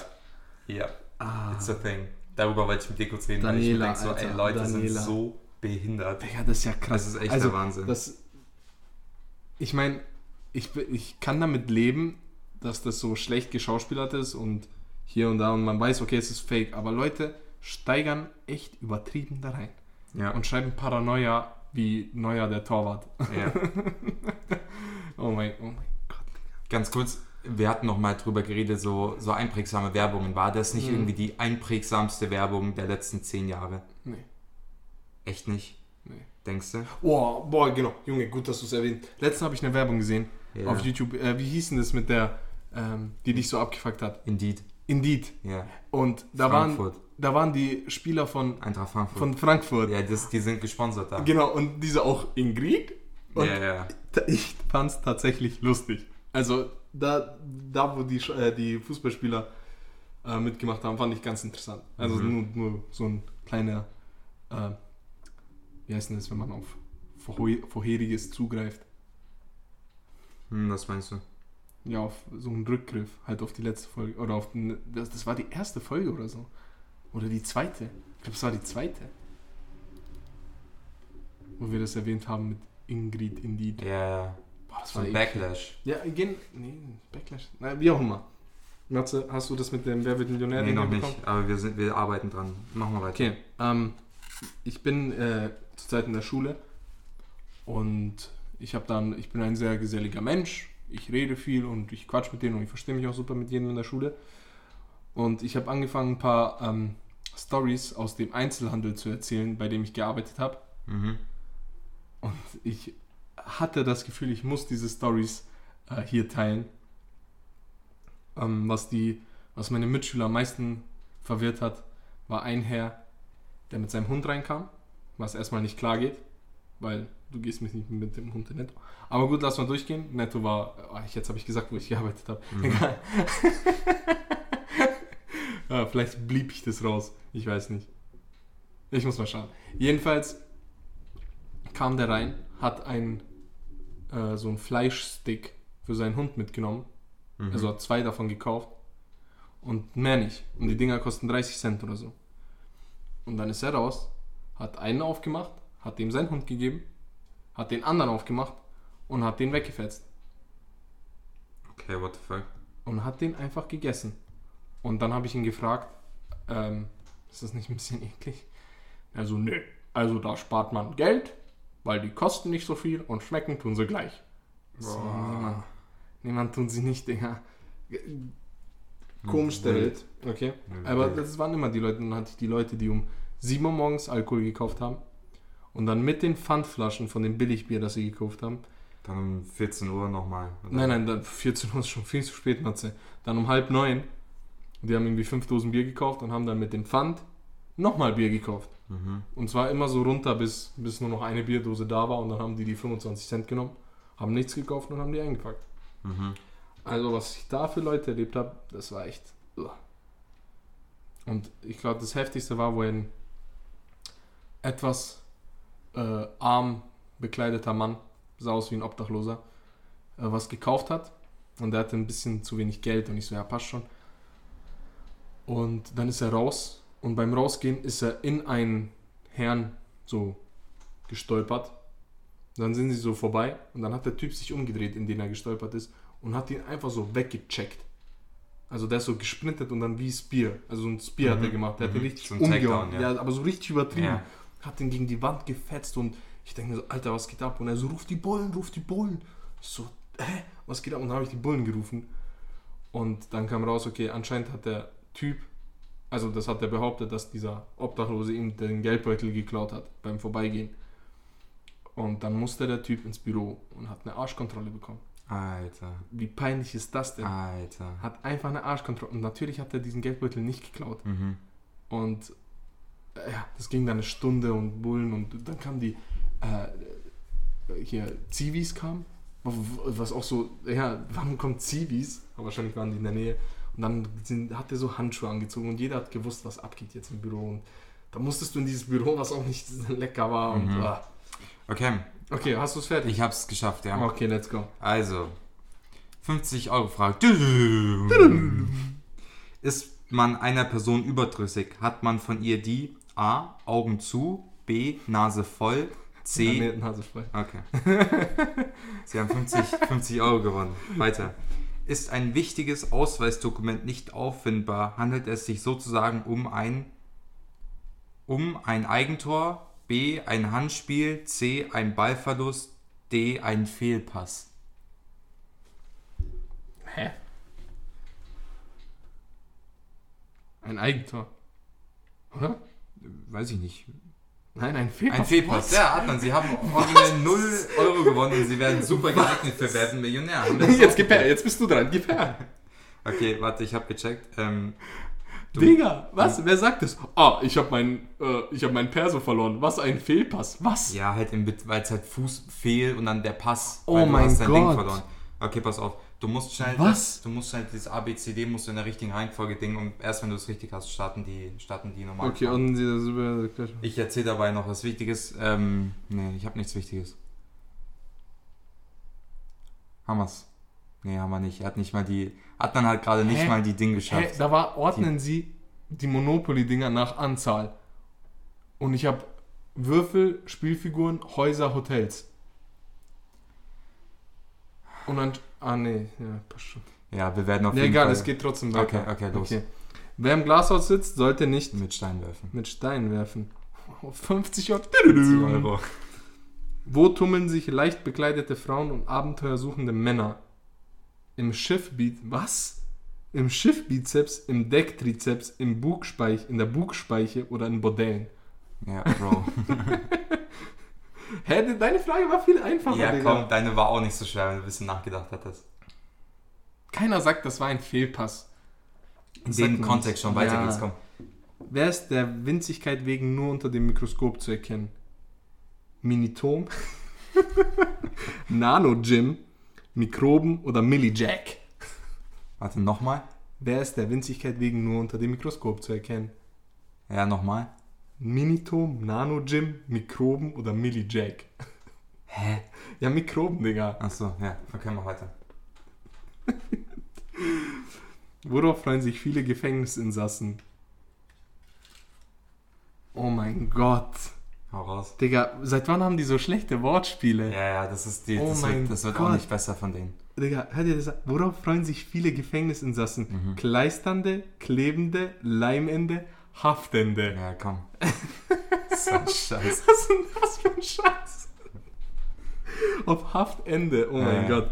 ja. Ah. It's a thing. Darüber wollte ich mit dir kurz reden, Daniela, weil ich mir denke so, ey, Leute Daniela. sind so behindert. Digga, das ist ja krass. Das ist echt also, der Wahnsinn. Das, ich meine, ich, ich kann damit leben, dass das so schlecht geschauspielert ist und hier und da und man weiß, okay, es ist fake. Aber Leute steigern echt übertrieben da rein ja. und schreiben Paranoia wie Neuer der Torwart. ja. Oh mein, oh mein Gott. Ganz kurz, wir hatten noch mal drüber geredet, so, so einprägsame Werbungen. War das nicht Mhm. irgendwie die einprägsamste Werbung der letzten zehn Jahre? Nee. Echt nicht? Nee. Denkst du? Boah, boah, genau. Junge, gut, dass du es erwähnt. Letztens habe ich eine Werbung gesehen Ja. auf YouTube. Äh, wie hieß denn das mit der, ähm, die dich so abgefuckt hat? Indeed. Indeed. Ja. Und da waren, Frankfurt. da waren die Spieler von, Eintracht Frankfurt. von Frankfurt. ja, das, die sind gesponsert da. Genau, und diese auch Ingrid. Und ja, ja. ich fand es tatsächlich lustig. Also da, da wo die, äh, die Fußballspieler äh, mitgemacht haben, fand ich ganz interessant. Also Mhm. nur, nur so ein kleiner, äh, wie heißt denn das, wenn man auf vorhe- vorheriges zugreift? Hm, was meinst du? Ja, auf so einen Rückgriff, halt auf die letzte Folge. Oder auf den, das, das war die erste Folge oder so. Oder die zweite. Ich glaube, es war die zweite. Wo wir das erwähnt haben mit Ingrid Indeed. Ja, ja. Boah, das So war ein Backlash. Ja, gehen. Nee, Backlash. Na, wie auch immer. Matze, hast du das mit dem Wer wird Millionär Nee, noch nicht. hinbekommen? Aber wir, sind, wir arbeiten dran. Machen wir weiter. Okay, ähm, ich bin äh, zurzeit in der Schule und ich habe dann, ich bin ein sehr geselliger Mensch. Ich rede viel und ich quatsch mit denen und ich verstehe mich auch super mit jedem in der Schule. Und ich habe angefangen, ein paar ähm, Stories aus dem Einzelhandel zu erzählen, bei dem ich gearbeitet habe. Mhm. Und ich hatte das Gefühl, ich muss diese Stories äh, hier teilen. Ähm, was, die, was meine Mitschüler am meisten verwirrt hat, war ein Herr, der mit seinem Hund reinkam, was erstmal nicht klar geht, weil du gehst mich nicht mit dem Hund in Netto. Aber gut, lass mal durchgehen. Netto war, oh, jetzt habe ich gesagt, wo ich gearbeitet habe. Mhm. Egal. ja, vielleicht blieb ich das raus. Ich weiß nicht. Ich muss mal schauen. Jedenfalls kam der rein, hat ein äh, so ein Fleischstick für seinen Hund mitgenommen. Mhm. Also hat zwei davon gekauft. Und mehr nicht. Und die Dinger kosten 30 Cent oder so. Und dann ist er raus, hat einen aufgemacht, hat dem seinen Hund gegeben, hat den anderen aufgemacht und hat den weggefetzt. Okay, what the fuck? und hat den einfach gegessen. Und dann habe ich ihn gefragt, ähm, ist das nicht ein bisschen eklig? Also, nö. Also da spart man Geld, weil die kosten nicht so viel und schmecken tun sie gleich. So, niemand, niemand tun sie nicht, Digga. Komisch der Welt. Okay. Aber das waren immer die Leute, dann hatte ich die Leute, die um 7 Uhr morgens Alkohol gekauft haben und dann mit den Pfandflaschen von dem Billigbier, das sie gekauft haben. Dann um 14 Uhr nochmal. Nein, nein, dann 14 Uhr ist schon viel zu spät, Matze. Dann um halb neun. Die haben irgendwie 5 Dosen Bier gekauft und haben dann mit dem Pfand nochmal Bier gekauft. Mhm. Und zwar immer so runter, bis, bis nur noch eine Bierdose da war und dann haben die die 25 Cent genommen, haben nichts gekauft und haben die eingepackt. Mhm. Also was ich da für Leute erlebt habe, das war echt. uah. Und ich glaube, das Heftigste war, wo ein etwas äh, arm bekleideter Mann, sah aus wie ein Obdachloser, äh, was gekauft hat. Und der hatte ein bisschen zu wenig Geld und ich so, ja, passt schon. Und dann ist er raus und beim Rausgehen ist er in einen Herrn so gestolpert. Dann sind sie so vorbei und dann hat der Typ sich umgedreht, in den er gestolpert ist und hat ihn einfach so weggecheckt. Also der ist so gesprintet und dann wie Spear. Also so ein Spear hat er Mhm, gemacht. Der hat ihn mhm. richtig So umgehauen. Takedown, ja. ja. aber so richtig übertrieben. Ja. Hat ihn gegen die Wand gefetzt und ich denke mir so, Alter, was geht ab? Und er so, ruf die Bullen, ruf die Bullen. Ich so, hä? Was geht ab? Und dann habe ich die Bullen gerufen. Und dann kam raus, okay, anscheinend hat der Typ, also das hat er behauptet, dass dieser Obdachlose ihm den Geldbeutel geklaut hat beim Vorbeigehen. Und dann musste der Typ ins Büro und hat eine Arschkontrolle bekommen. Alter. Wie peinlich ist das denn? Alter. Hat einfach eine Arschkontrolle. Und natürlich hat er diesen Geldbeutel nicht geklaut. Mhm. Und ja, das ging dann eine Stunde und Bullen und dann kamen die äh, hier Zivis kamen, was auch so, ja, warum kommt Zivis? Aber wahrscheinlich waren die in der Nähe. Und dann sind, hat er so Handschuhe angezogen und jeder hat gewusst, was abgeht jetzt im Büro. Und da musstest du in dieses Büro, was auch nicht lecker war. Und, Mhm. ah. Okay, Okay, hast du es fertig? ich hab's geschafft, ja. Okay, let's go. Also, 50 Euro Frage. Ist man einer Person überdrüssig, hat man von ihr die A. Augen zu, B. Nase voll, C. Ja, nee, Nase frei. Okay. Sie haben 50, 50 Euro gewonnen. Weiter. Ist ein wichtiges Ausweisdokument nicht auffindbar, handelt es sich sozusagen um ein um ein Eigentor, B ein Handspiel, C ein Ballverlust, D ein Fehlpass. Hä? Ein Eigentor. Oder? Weiß ich nicht. Nein, ein Fehlpass. Ein Fehlpass. Ja, hat man. Sie haben original 0 Euro gewonnen und sie werden super geeignet für Werden Millionär. Jetzt gib her, jetzt bist du dran, gib her. Okay, warte, ich habe gecheckt. Ähm, du- Digga, was? Wer sagt das? Ah, ich habe mein, äh, ich hab mein Perso verloren. Was ein Fehlpass. Was? Ja, halt weil es halt Fuß fehl und dann der Pass. Oh mein Gott. verloren. Okay, pass auf. Du musst schnell Was? Das, du musst schnell dieses ABCD musst du in der richtigen Reihenfolge dingen und erst wenn du es richtig hast, starten die starten die normal. Okay, und sie das über. ich erzähle dabei noch was Wichtiges. Ähm, nee, ich habe nichts Wichtiges. Wir's? Nee, haben wir nicht. Er hat nicht mal die hat dann halt gerade nicht Hä? mal die Ding Hä, geschafft. da war, ordnen sie die Monopoly-Dinger nach Anzahl. Und ich habe Würfel, Spielfiguren, Häuser, Hotels. Und dann. Ah, nee, ja, passt schon. Ja, wir werden auf Ja, jeden egal, Fall es geht trotzdem weiter. Okay, okay, los. Wer im Glashaus sitzt, sollte nicht mit Stein werfen. mit Steinen werfen. Oh, 50 Euro. 50 Euro. Wo tummeln sich leicht bekleidete Frauen und abenteuersuchende Männer? Im Schiffbiz... Was? Im Schiffbizeps, im Decktrizeps, im Bugspeich, in der Bugspeiche oder in Bordellen? Ja, Bro. Hä, deine Frage war viel einfacher, ja, Digga. komm, deine war auch nicht so schwer, wenn du ein bisschen nachgedacht hattest. Keiner sagt, das war ein Fehlpass. In dem Kontext schon, weiter Ja. geht's, komm. Wer ist der Winzigkeit wegen nur unter dem Mikroskop zu erkennen? Minitom? Nano-Jim? Mikroben oder Millijack? Warte, nochmal? Wer ist der Winzigkeit wegen nur unter dem Mikroskop zu erkennen? Ja, nochmal. Minitom, Nano-Jim, Mikroben oder Millijack? Hä? Ja, Mikroben, Digga. Achso, ja, okay, mach weiter. Worauf freuen sich viele Gefängnisinsassen? Oh mein Gott. Hau raus. Digga, seit wann haben die so schlechte Wortspiele? Ja, ja, das ist die, Oh das, mein wird, das wird auch nicht besser von denen. Digga, hört ihr das an? Worauf freuen sich viele Gefängnisinsassen? Mhm. Kleisternde, klebende, Leimende, Haftende. Ja, komm. so ein Scheiß. Was ist denn das für ein Scheiß? Auf Haftende, oh mein Ja. Gott.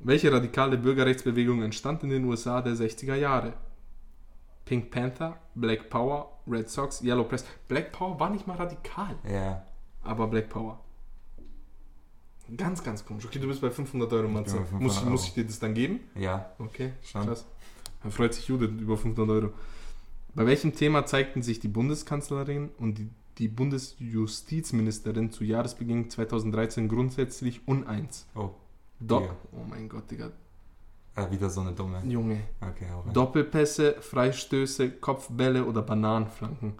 Welche radikale Bürgerrechtsbewegung entstand in den USA der 60er Jahre? Pink Panther, Black Power, Red Sox, Yellow Press. Black Power war nicht mal radikal, Ja. aber Black Power. Ganz, ganz komisch. Okay, du bist bei 500 Euro, Matze. bei 500 Muss, ich- muss ich dir das dann geben? Ja. Okay, Schon. krass. Dann freut sich Judith über 500 Euro. Bei welchem Thema zeigten sich die Bundeskanzlerin und die, die Bundesjustizministerin zu Jahresbeginn 2013 grundsätzlich uneins? Oh. Do Digga. oh mein Gott, Digga. Äh, wieder so eine dumme. Junge. Okay, rein. Doppelpässe, Freistöße, Kopfbälle oder Bananenflanken?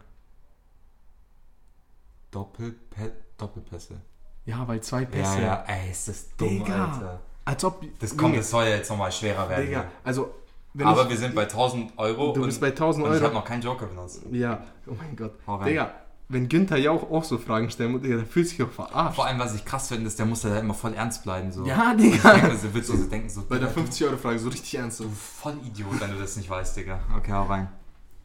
Doppelpä Doppelpässe. Ja, weil zwei Pässe. Ja, ja, ey, ist das dumm, Digga. Alter. Als ob. Das kommt, das soll ja jetzt nochmal schwerer werden. Digga, also. Wenn Aber ich, wir sind bei 1000 Euro du bist bei 1000 und ich habe Euro. noch keinen Joker benutzt. Ja, oh mein Gott. Hau rein. Digga, wenn Günther Jauch auch so Fragen stellen muss, Digga, der fühlt sich doch verarscht. Vor allem, was ich krass finde, ist, der muss da immer voll ernst bleiben. So. Ja, Ich Digga. denke, so willst du so denken, so. Bei der Digga, 50-Euro-Frage so richtig ernst. Du So. voll Idiot, wenn du das nicht weißt, Digga. Okay, hau rein.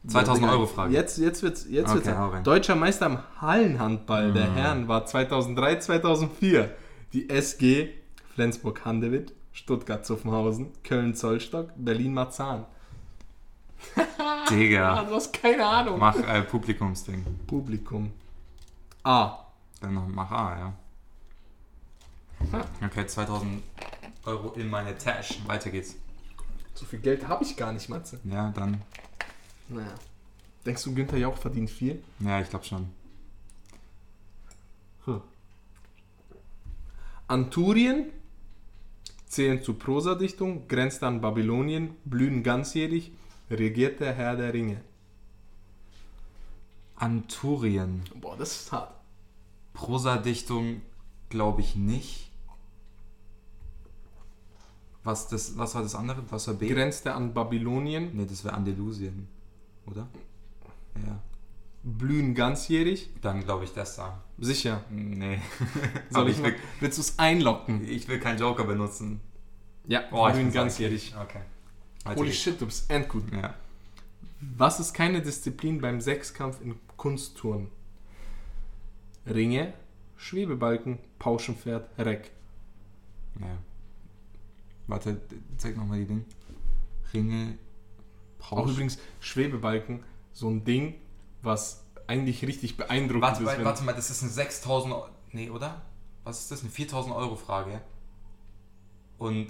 2000 Euro Frage. Jetzt, jetzt wird's, jetzt Okay, wird's. Deutscher Meister im Hallenhandball der Mm. Herren war 2003, 2004 die SG Flensburg-Handewitt, Stuttgart-Zuffenhausen, Köln-Zollstock, Berlin-Marzahn. Digga. du hast keine Ahnung. Mach äh, Publikumsding. Publikum. A. Dann noch mach A, ja. Okay, 2000 Euro in meine Tasche. Weiter geht's. So viel Geld habe ich gar nicht, Matze. Ja, dann. Naja. Denkst du, Günther Jauch verdient viel? Ja, ich glaube schon. Anturien zählen zu Prosadichtung, grenzt an Babylonien, blühen ganzjährig, regiert der Herr der Ringe. Anturien. Boah, das ist hart. Prosadichtung glaube ich nicht. Was, das, was war das andere? Was war B? Grenzt er an Babylonien, Ne, das wäre Andalusien. Oder? Ja. Blühen ganzjährig. Dann glaube ich das da. Sicher. Nee. Soll ich ich will, willst du es einlocken? ich will keinen Joker benutzen. Ja, Oh, blühen ganzjährig. Okay. Weiter Holy geht's. shit, du bist endgut. Ja. Was ist keine Disziplin beim Sechskampf in Kunstturnen? Ringe, Schwebebalken, Pauschenpferd, Reck. ja. Warte, zeig nochmal die Ding. Ringe. Auch Pausch. übrigens Schwebebalken, so ein Ding, was eigentlich richtig beeindruckend Warte, ist. warte, warte mal, das ist eine 6000 Euro. Nee, oder? Was ist das? Eine 4000 Euro Frage. Und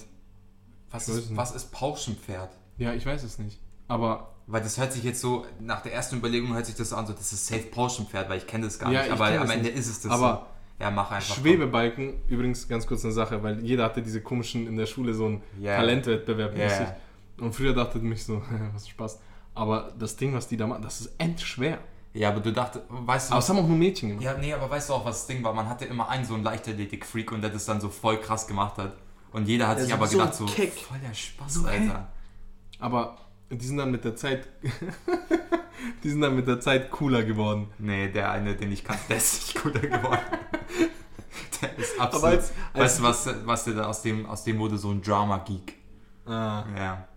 was ist, was ist Pauschenpferd? Ja, ich weiß es nicht. Aber Weil das hört sich jetzt so, nach der ersten Überlegung hört sich das so an, so, das ist safe Pauschenpferd, weil ich kenne das gar Ja, nicht. ich Aber am Ende nicht. ist es das Aber so. Ja, mach einfach. Schwebebalken, übrigens ganz kurz eine Sache, weil jeder hatte diese komischen in der Schule so einen Ja. Talentwettbewerb ja. Und früher dachte ich mich so, was Spaß. Aber das Ding, was die da machen, das ist endschwer. Ja, aber du dachtest, weißt du, Aber es haben auch nur Mädchen gemacht. Ja, nee, aber weißt du auch, was das Ding war? Man hatte immer einen so einen Leichtathletik-Freak und der das dann so voll krass gemacht hat. Und jeder hat Ja, sich aber so gedacht, so, Kick. voll der Spaß, So, hä? Alter. Aber die sind dann mit der Zeit, die sind dann mit der Zeit cooler geworden. Nee, der eine, den ich kannte, der ist nicht cooler geworden. der ist absolut. Aber als- als- weißt du, was, was der da aus dem, aus dem wurde so ein Drama-Geek. Ah. Ja.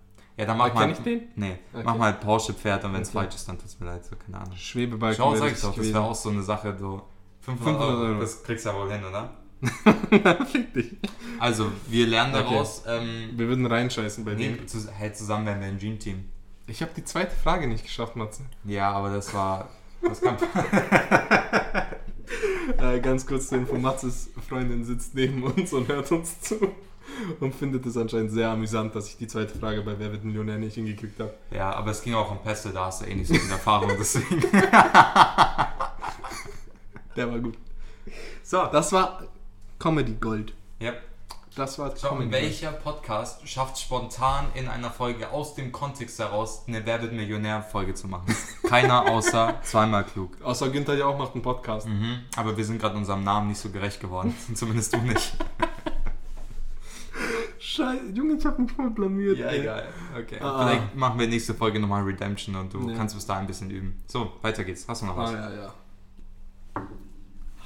Ja, dann mach Ah, mal. kenn ich den? Nee, Okay. mach mal Porsche-Pferd und wenn es Okay. falsch ist, dann tut's mir leid, so keine Ahnung. Schwebebalken. Schau, sag ich doch, das wäre auch so eine Sache, so 500, 500 Euro, Euro. das kriegst du ja wohl hin, oder? Fick dich. Also, wir lernen Okay. daraus, ähm, Wir würden reinscheißen bei nee, dem. zu, hey, zusammen werden wir ein Dream-Team. Ich habe die zweite Frage nicht geschafft, Matze. Ja, aber das war, das kam, Äh, ganz kurz zur Info, Matzes Freundin sitzt neben uns und hört uns zu. Und findet es anscheinend sehr amüsant, dass ich die zweite Frage bei Wer wird Millionär nicht hingekriegt habe. ja, aber es ging auch um Peste, da hast du eh nicht so viel Erfahrung, deswegen. Der war gut. So, Das war Comedy Gold. ja. Das war Schau, Comedy welcher Podcast schafft spontan in einer Folge aus dem Kontext heraus eine Wer wird Millionär-Folge zu machen? Keiner außer zweimal klug. Außer Günther ja auch macht einen Podcast. Mhm. Aber wir sind gerade unserem Namen nicht so gerecht geworden. Zumindest du nicht. Scheiße, Junge, ich hab mich voll blamiert. ey. Okay. Ah. Vielleicht machen wir nächste Folge nochmal Redemption und du Ja. kannst bis dahin ein bisschen üben. So, weiter geht's. Hast du noch was? Ah, ja, ja.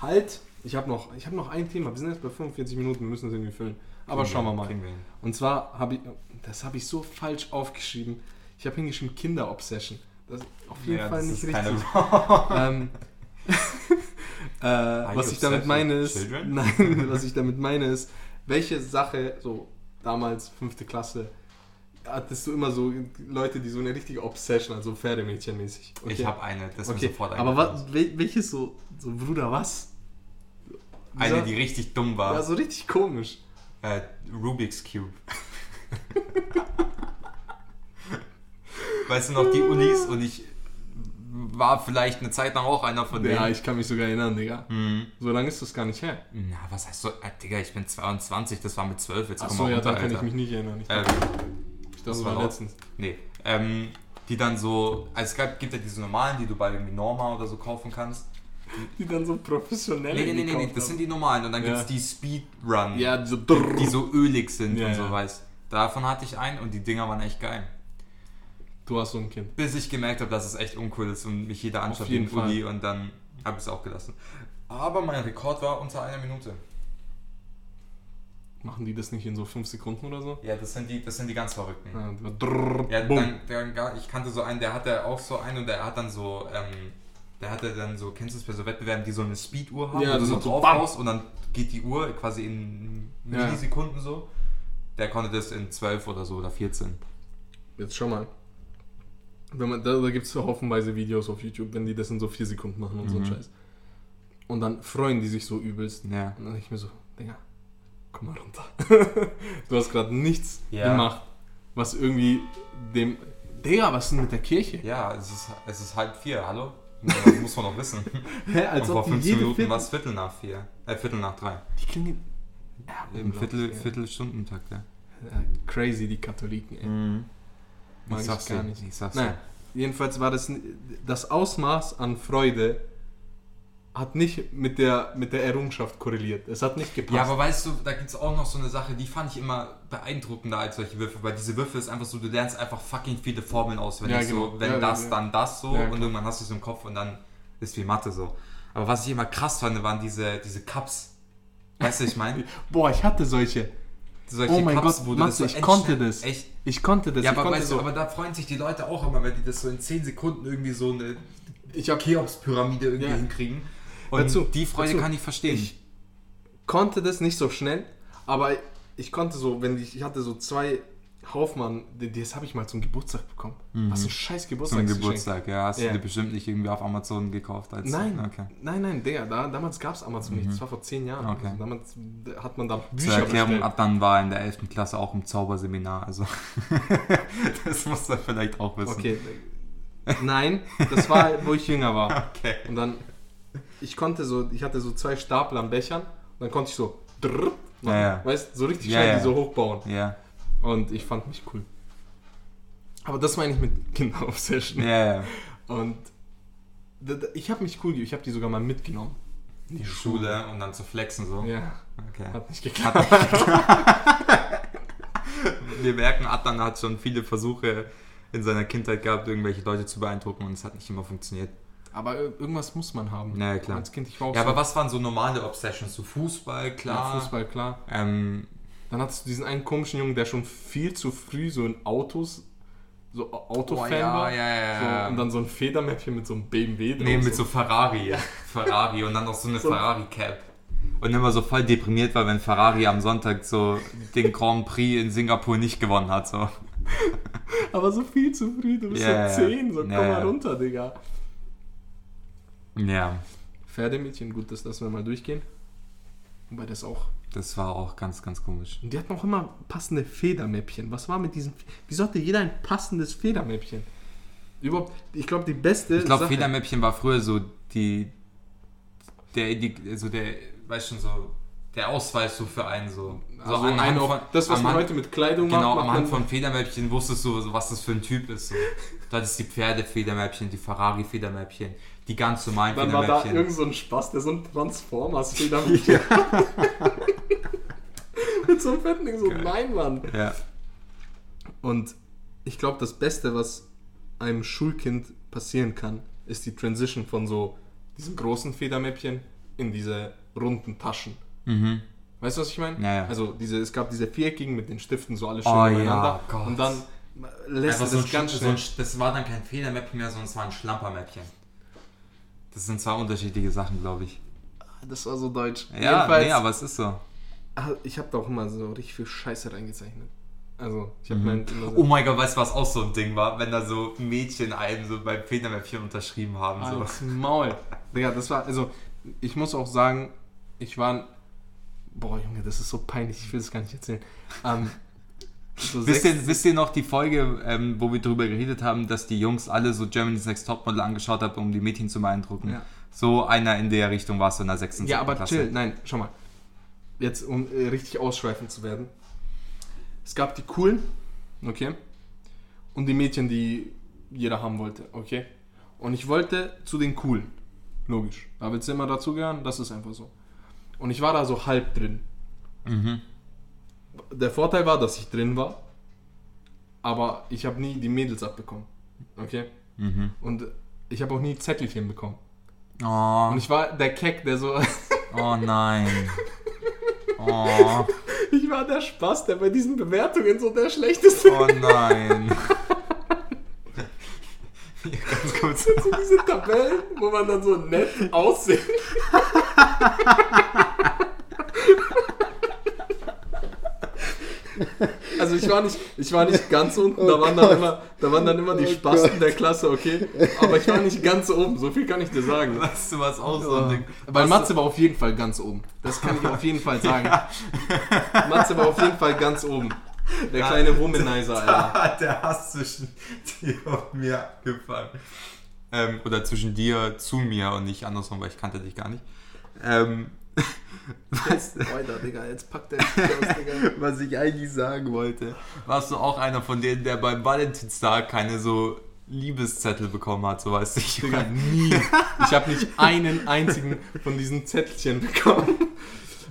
Halt, ich habe noch, ich hab noch ein Thema. Wir sind jetzt bei 45 Minuten, wir müssen es irgendwie füllen. Aber Kriegen schauen wir mal. wir. Und zwar habe ich, das habe ich so falsch aufgeschrieben. Ich habe hingeschrieben Kinder-Obsession. Das ist auf jeden Ja, Fall nicht richtig. ähm, äh, was ich damit meine ist, nein, was ich damit meine ist, welche Sache, so damals fünfte Klasse, hattest du immer so Leute, die so eine richtige Obsession, also Pferdemädchen-mäßig. Ich habe eine, das ist mir Okay, sofort aber was, wel- welches so, so Bruder, was? Eine, die richtig dumm war. Ja, so richtig komisch. Äh, Rubik's Cube. weißt du noch, die Unis und ich war vielleicht eine Zeit lang auch einer von denen. Ja, ich kann mich sogar erinnern, Digga. Mhm. So lange ist das gar nicht her. Na, was heißt so? Äh, Digga, ich bin 22, das war mit 12, jetzt Achso, mal ja, runter, da kann ich mich nicht erinnern. Ich Ähm, dachte, das war letztens. nee, ähm, die dann so, also es gab, gibt ja diese normalen, die du bei irgendwie Norma oder so kaufen kannst. Die dann so professionell Nee, nee, nee, nee, nee, das sind die normalen und dann Ja. gibt's die Speedrun, Ja, so die so ölig sind Ja, und so ja. weiß. Davon hatte ich einen und die Dinger waren echt geil. Du hast so ein Kind. Bis ich gemerkt habe, dass es echt uncool ist und mich jeder anschaut wie ein. Uli und dann habe ich es auch gelassen. Aber mein Rekord war unter einer Minute. Machen die das nicht in so 5 Sekunden oder so? Ja, das sind die, das sind die ganz Verrückten. Ja, drrr, Ja, dann, dann, ich kannte so einen, der hatte auch so einen und der hat dann so, ähm, der hatte dann so, kennst du es bei so Wettbewerben, die so eine Speeduhr haben, Ja, du so drauf bam. und dann geht die Uhr quasi in Ja. Millisekunden so. Der konnte das in 12 oder so oder 14. Jetzt schau mal. Wenn man, da da gibt es haufenweise Videos auf YouTube, wenn die das in so 4 Sekunden machen und so ein Mhm. Scheiß. Und dann freuen die sich so übelst. Ja. Und dann denke ich mir so, Digga, komm mal runter. du hast gerade nichts Ja. gemacht, was irgendwie dem. Digga, was ist denn mit der Kirche? Ja, es ist, es ist halb vier, hallo? Das muss man doch wissen. Hä, als und vor ob die 15 jede Minuten Viertel- war es Viertel nach vier. Äh, Viertel nach drei. Die klingen. Ja, Im Viertel. Viertelstundentakt, ja. Ja, crazy, die Katholiken, ey. Mag ich sag's gar nicht. Ich sag's Nein, jedenfalls war das das Ausmaß an Freude hat nicht mit der, mit der Errungenschaft korreliert. Es hat nicht gepasst. Ja, aber weißt du, da gibt es auch noch so eine Sache, die fand ich immer beeindruckender als solche Würfel, weil diese Würfel ist einfach so, du lernst einfach fucking viele Formeln auswendig. Ja, genau. So, wenn Ja, das, ja. dann das so und irgendwann hast du es im Kopf und dann ist wie Mathe so. Aber was ich immer krass fand, waren diese, diese Cups. Weißt du, ich meine? Boah, ich hatte solche. Solche Oh mein Cups, Gott, wo so ich konnte das. Echt? Ich konnte das. Ja, aber weißt so. du, aber da freuen sich die Leute auch immer, wenn die das so in 10 Sekunden irgendwie so eine ich hab, Cheops-Pyramide irgendwie Ja. hinkriegen. Und Hör zu, die Freude hör zu. kann ich verstehen. Ich konnte das nicht so schnell, aber ich konnte so, wenn ich, ich hatte so zwei Haufmann, das habe ich mal zum Geburtstag bekommen. Was ein scheiß Zum Geburtstagsgeschenk. Geburtstag, ja. Hast Ja. du dir bestimmt nicht irgendwie auf Amazon gekauft als. Nein, Okay. nein, nein, Digga, da, damals gab es Amazon nicht. Das war vor zehn Jahren. Okay. Also damals hat man da Zur Bücher Erklärung, bestellt. Adnan war in der 11. Klasse auch im Zauberseminar, also das muss er vielleicht auch wissen. Okay. Nein, das war, wo ich jünger war. Okay. Und dann, ich konnte so, ich hatte so zwei Stapel an Bechern und dann konnte ich so, drrr, machen, Ja, ja. weißt so richtig schnell ja. die so hochbauen. Ja, Und ich fand mich cool. Aber das meine ich mit Kinderobsession. ja, ja. Und ich habe mich cool, ge- ich habe die sogar mal mitgenommen. In Die Schule und dann zu flexen so. Ja, Okay. hat nicht geklappt. Wir merken, Adnan hat schon viele Versuche in seiner Kindheit gehabt, irgendwelche Leute zu beeindrucken und es hat nicht immer funktioniert. Aber ir- irgendwas muss man haben. Ja, ja, klar. Als Kind, ich war auch Ja, so, aber was waren so normale Obsessions? So Fußball, klar. Ja, Fußball, klar. Ähm, Dann hattest du diesen einen komischen Jungen, der schon viel zu früh so in Autos, so Au- Autofan Oh, ja, war. ja, ja, ja. So, und dann so ein Federmäppchen mit so einem BMW Nee, mit so Ferrari. Ferrari und dann noch so eine So- Ferrari-Cap. Und immer so voll deprimiert war, wenn Ferrari am Sonntag so den Grand Prix in Singapur nicht gewonnen hat. So. Aber so viel zu früh, du bist Ja, so ja. 10, so komm mal runter, Digga. Ja, Pferdemädchen, gut, das lassen wir mal durchgehen. Wobei das auch. Das war auch ganz, ganz komisch. Und die hatten auch immer passende Federmäppchen. Was war mit diesen. Wieso hatte jeder ein passendes Federmäppchen? Überhaupt, ich glaube, die beste. Ich glaube, Federmäppchen war früher so die, der, die, so der, weißt schon, so der Ausweis so für einen so. so Also anhand ein auf, von- das, was man Hand- heute mit Kleidung Genau, macht, am macht Hand man, von Federmäppchen wusstest du, so, was das für ein Typ ist. So. Du hattest die Pferde-Federmäppchen, die Ferrari-Federmäppchen, die ganz normalen Dann war da Federmäppchen. irgend so ein Spaß, der so ein Transformers-Federmäppchen mit so einem fetten Ding, so Geil. nein, Mann. ja. Und ich glaube, das Beste, was einem Schulkind passieren kann, ist die Transition von so diesen großen Federmäppchen in diese runden Taschen. Mhm. Weißt du, was ich meine? Ja, ja. Also diese, es gab diese viereckigen mit den Stiften, so alle schön Oh, ja, übereinander. Gott. Und dann lässt Einfach so das ein, ganz so schnell. ein, das war dann kein Federmäppchen mehr, sondern es war ein Schlampermäppchen. Das sind zwei unterschiedliche Sachen, glaube ich. Das war so deutsch. Ja, Jedenfalls, nee, aber es ist so. Ah, ich habe da auch immer so richtig viel Scheiße reingezeichnet. Also, ich habe Mhm. mein immer so, Oh mein Gott, weißt du, was auch so ein Ding war? Wenn da so Mädchen einem so beim Federmäppchen unterschrieben haben. So. Als Maul. Digga, das war, also, ich muss auch sagen, ich war, boah, Junge, das ist so peinlich, ich will es gar nicht erzählen. Ähm, so Wisst ihr, wisst ihr noch die Folge, ähm, wo wir darüber geredet haben, dass die Jungs alle so Germany's Next Topmodel angeschaut haben, um die Mädchen zu beeindrucken? Ja. So einer in der Richtung war es so in der 6. Ja, aber Klasse. chill, nein, schau mal. Jetzt, um äh, richtig ausschweifend zu werden. Es gab die coolen, okay? Und die Mädchen, die jeder haben wollte, okay? Und ich wollte zu den coolen. Logisch. Da willst du immer dazugehören, das ist einfach so. Und ich war da so halb drin. Mhm. Der Vorteil war, dass ich drin war, aber ich habe nie die Mädels abbekommen, okay? Mhm. Und ich habe auch nie Zettelchen bekommen. Oh, Und ich war der Keck, der so oh nein. Oh, Ich war der Spaß, der bei diesen Bewertungen so der schlechteste. oh nein. Ganz kurz. So diese Tabellen, wo man dann so nett aussieht. Also ich war nicht, ich war nicht ganz unten, da waren dann immer, da waren dann immer die Spasten der Klasse, okay? Aber ich war nicht ganz oben, so viel kann ich dir sagen. Weißt du, was auch so ein Ding? Weil Matze war auf jeden Fall ganz oben. Das kann ich auf jeden Fall sagen. Matze war auf jeden Fall ganz oben. Der Ja. kleine Womanizer, Alter. Da hat der Hass zwischen dir und mir angefangen. Ähm, oder zwischen dir zu mir und nicht andersrum, weil ich kannte dich gar nicht. Ähm, was, Alter, Digga, jetzt packt der aus, Digga. was ich eigentlich sagen wollte, warst du auch einer von denen, der beim Valentinstag keine so Liebeszettel bekommen hat, so weißt du. Ich Digga, nie. Ich habe nicht einen einzigen von diesen Zettelchen bekommen.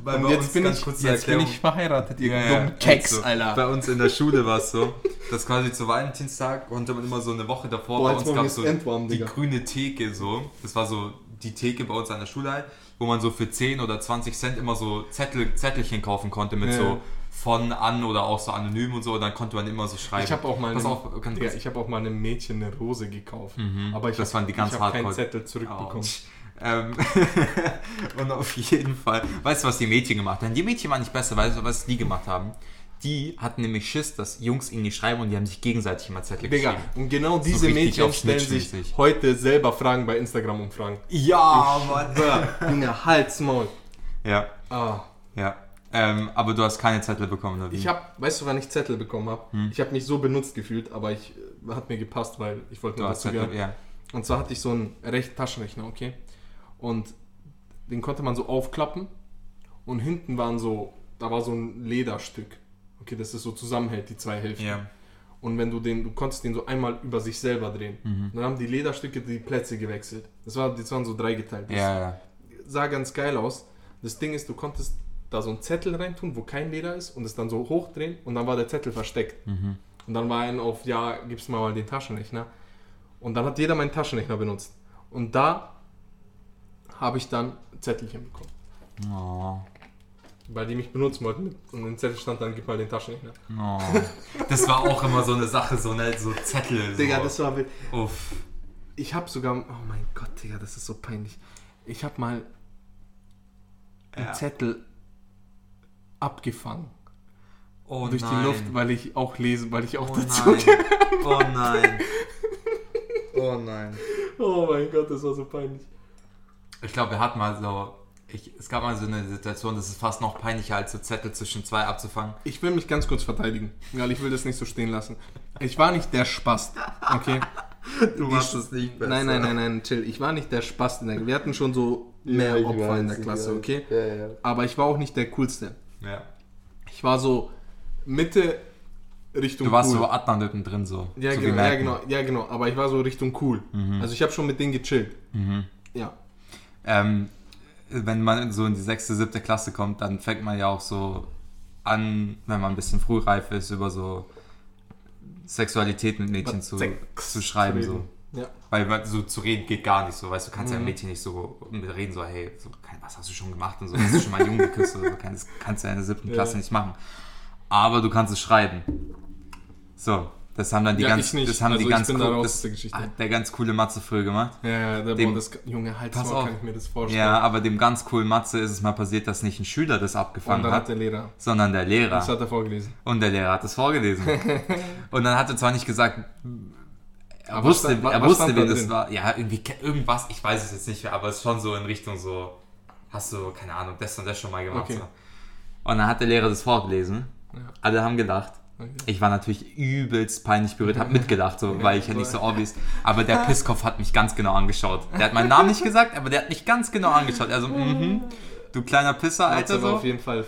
Weil Und bei jetzt, uns, bin ich, jetzt bin ich verheiratet, ihr Ja, ja, dummen Keks, also, Alter. Bei uns in der Schule war es so, dass quasi zu Valentinstag konnte man immer so eine Woche davor, Boah, bei uns gab so es endwarmen, die Digga. grüne Theke so. Das war so die Theke bei uns an der Schule halt, wo man so für 10 oder 20 Cent immer so Zettel, Zettelchen kaufen konnte mit Ja. so von an oder auch so anonym und so. Und dann konnte man immer so schreiben. Ich habe auch mal, auf, Digga, kurz. ich habe auch mal einem Mädchen eine Rose gekauft. Mhm. Aber ich Das hab, waren die ganz ich hab keinen. Zettel zurückbekommen. Autsch. Ähm, und auf jeden Fall, weißt du, was die Mädchen gemacht haben? Die Mädchen waren nicht besser, weißt du, was die gemacht haben? Die hatten nämlich Schiss, dass Jungs ihnen nicht schreiben und die haben sich gegenseitig immer Zettel Digga, geschrieben. und genau diese richtig Mädchen stellen sich heute selber Fragen bei Instagram-Umfragen. Ja, Mann. Junge, Hals, Maul. Ja, Ah. ja. Ähm, aber du hast keine Zettel bekommen, oder wie? Ich habe, weißt du, wann ich Zettel bekommen habe? Hm. Ich habe mich so benutzt gefühlt, aber ich äh, hat mir gepasst, weil ich wollte nur dazu Zettel, ja. Und zwar hatte ich so einen rechten Taschenrechner, okay? Und den konnte man so aufklappen und hinten waren so, da war so ein Lederstück. Okay, das ist so zusammenhält, die zwei Hälften. Ja. Und wenn du den, du konntest den so einmal über sich selber drehen. Mhm. Dann haben die Lederstücke die Plätze gewechselt. Das, war, das waren so dreigeteilt. Das Ja, ja. sah ganz geil aus. Das Ding ist, du konntest da so einen Zettel reintun, wo kein Leder ist und es dann so hochdrehen und dann war der Zettel versteckt. Mhm. Und dann war ein auf, ja, gib's mal mal den Taschenrechner. Und dann hat jeder meinen Taschenrechner benutzt. Und da habe ich dann Zettelchen bekommen. Oh. Weil die mich benutzen wollten. mit- Und im Zettel stand dann, gib mal den Taschenrechner. Oh. Das war auch immer so eine Sache, so, ne, so Zettel. So. Digga, das war wild. Uff. Ich habe sogar, oh mein Gott, Digga, das ist so peinlich. Ich habe mal einen Ja. Zettel abgefangen Oh durch nein. die Luft, weil ich auch lese, weil ich auch Oh dazu. nein. Oh nein. Oh nein. Oh mein Gott, das war so peinlich. Ich glaube, wir hatten mal so. Ich, es gab mal so eine Situation, das ist fast noch peinlicher, als so Zettel zwischen zwei abzufangen. Ich will mich ganz kurz verteidigen, weil ich will das nicht so stehen lassen. Ich war nicht der Spast, okay? Du machst es nicht Nein, nein, nein, nein, chill. Ich war nicht der Spast in der Wir hatten schon so mehr ich Opfer in der Klasse, weiß. okay? Ja, ja. Aber ich war auch nicht der Coolste. Ja. Ich war so Mitte Richtung Du warst cool. so Adnan drin so. ja, so genau, ja, genau, ja, genau. Aber ich war so Richtung cool. Also ich habe schon mit denen gechillt. Mhm. Ja. Ähm, wenn man so in die sechste, siebte Klasse kommt, dann fängt man ja auch so an, wenn man ein bisschen frühreif ist, über so Sexualität mit Mädchen zu, zu schreiben. zu so. Ja. Weil so zu reden geht gar nicht so, weißt du, kannst ja ein Mhm. Mädchen nicht so reden, so, hey, so, was hast du schon gemacht und so, hast du schon mal einen Jungen geküsst oder so, kann- das kannst du ja in der siebten Ja. Klasse nicht machen. Aber du kannst es schreiben. So, das haben dann die Ja, ganz, das haben Also die ganz cool, das der hat der ganz coole Matze früher gemacht. Ja, ja, der Dem- boah, das, Junge, halt Pass auf. kann ich mir das vorstellen. Ja, aber dem ganz coolen Matze ist es mal passiert, dass nicht ein Schüler das abgefangen hat hat, der Lehrer, sondern der Lehrer. das hat er vorgelesen. Und der Lehrer hat es vorgelesen. und dann hat er zwar nicht gesagt, er Aber wusste, stand- er wusste, da das drin? war. Ja, irgendwie irgendwas, ich weiß es jetzt nicht mehr, aber es ist schon so in Richtung so, hast du, keine Ahnung, das und das schon mal gemacht. Okay. So. Und dann hat der Lehrer das vorgelesen. Ja. Alle haben gelacht. Okay. Ich war natürlich übelst peinlich berührt, hab mitgelacht, so, weil ich ja nicht so obvious. Aber der Pisskopf hat mich ganz genau angeschaut. Der hat meinen Namen nicht gesagt, aber der hat mich ganz genau angeschaut. Also, mhm, du kleiner Pisser, Alter. Matze war So. auf jeden Fall.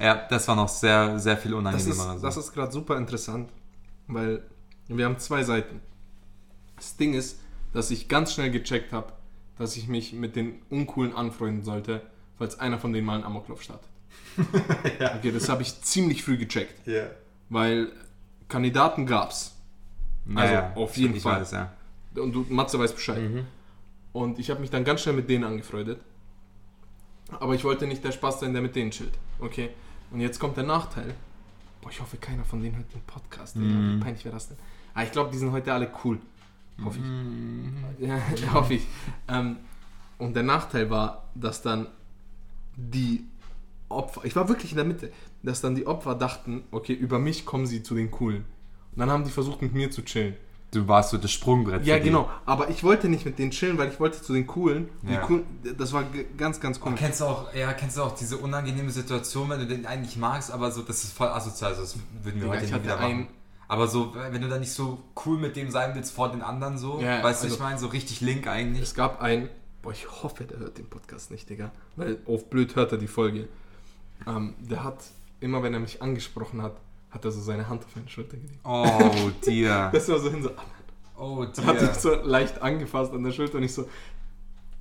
Ja, das war noch sehr, sehr viel Das unangenehmer. ist, so. das ist gerade super interessant, weil wir haben zwei Seiten. Das Ding ist, dass ich ganz schnell gecheckt habe, dass ich mich mit den Uncoolen anfreunden sollte, falls einer von denen mal einen Amoklauf startet. Okay, das habe ich ziemlich früh gecheckt, Ja. Weil Kandidaten gab's. Also, auf jeden Fall. Weiß, ja. Und du, Matze weiß Bescheid. Mhm. Und ich habe mich dann ganz schnell mit denen angefreundet. Aber ich wollte nicht der Spaß sein, der mit denen chillt. Okay? Und jetzt kommt der Nachteil. Boah, ich hoffe, keiner von denen hört den Podcast. Mhm. Wie peinlich wäre das denn? Ah, ich glaube, die sind heute alle cool. Hoffe ich. Mhm. Ja, hoffe ich. Ähm, und der Nachteil war, dass dann die Opfer, ich war wirklich in der Mitte, dass dann die Opfer dachten, okay, über mich kommen sie zu den Coolen. Und dann haben die versucht, mit mir zu chillen. Du warst so das Sprungbrett. Ja, für die. genau. Aber ich wollte nicht mit denen chillen, weil ich wollte zu den Coolen. Die Ja. coolen das war ganz, ganz komisch. kennst du auch, ja, kennst du auch diese unangenehme Situation, wenn du den eigentlich magst, aber so, das ist voll asozial, also das würden wir Digga, heute hatte wieder machen. aber so, wenn du da nicht so cool mit dem sein willst vor den anderen so, Ja, weißt du, also- ich meine, so richtig link eigentlich. Es gab einen, boah, ich hoffe, der hört den Podcast nicht, Digga. Weil auf blöd hört er die Folge. Ähm, der hat, immer wenn er mich angesprochen hat, hat er so seine Hand auf meine Schulter gelegt. Oh, dir. Das war so hin so, Oh, er hat mich so leicht angefasst an der Schulter und ich so,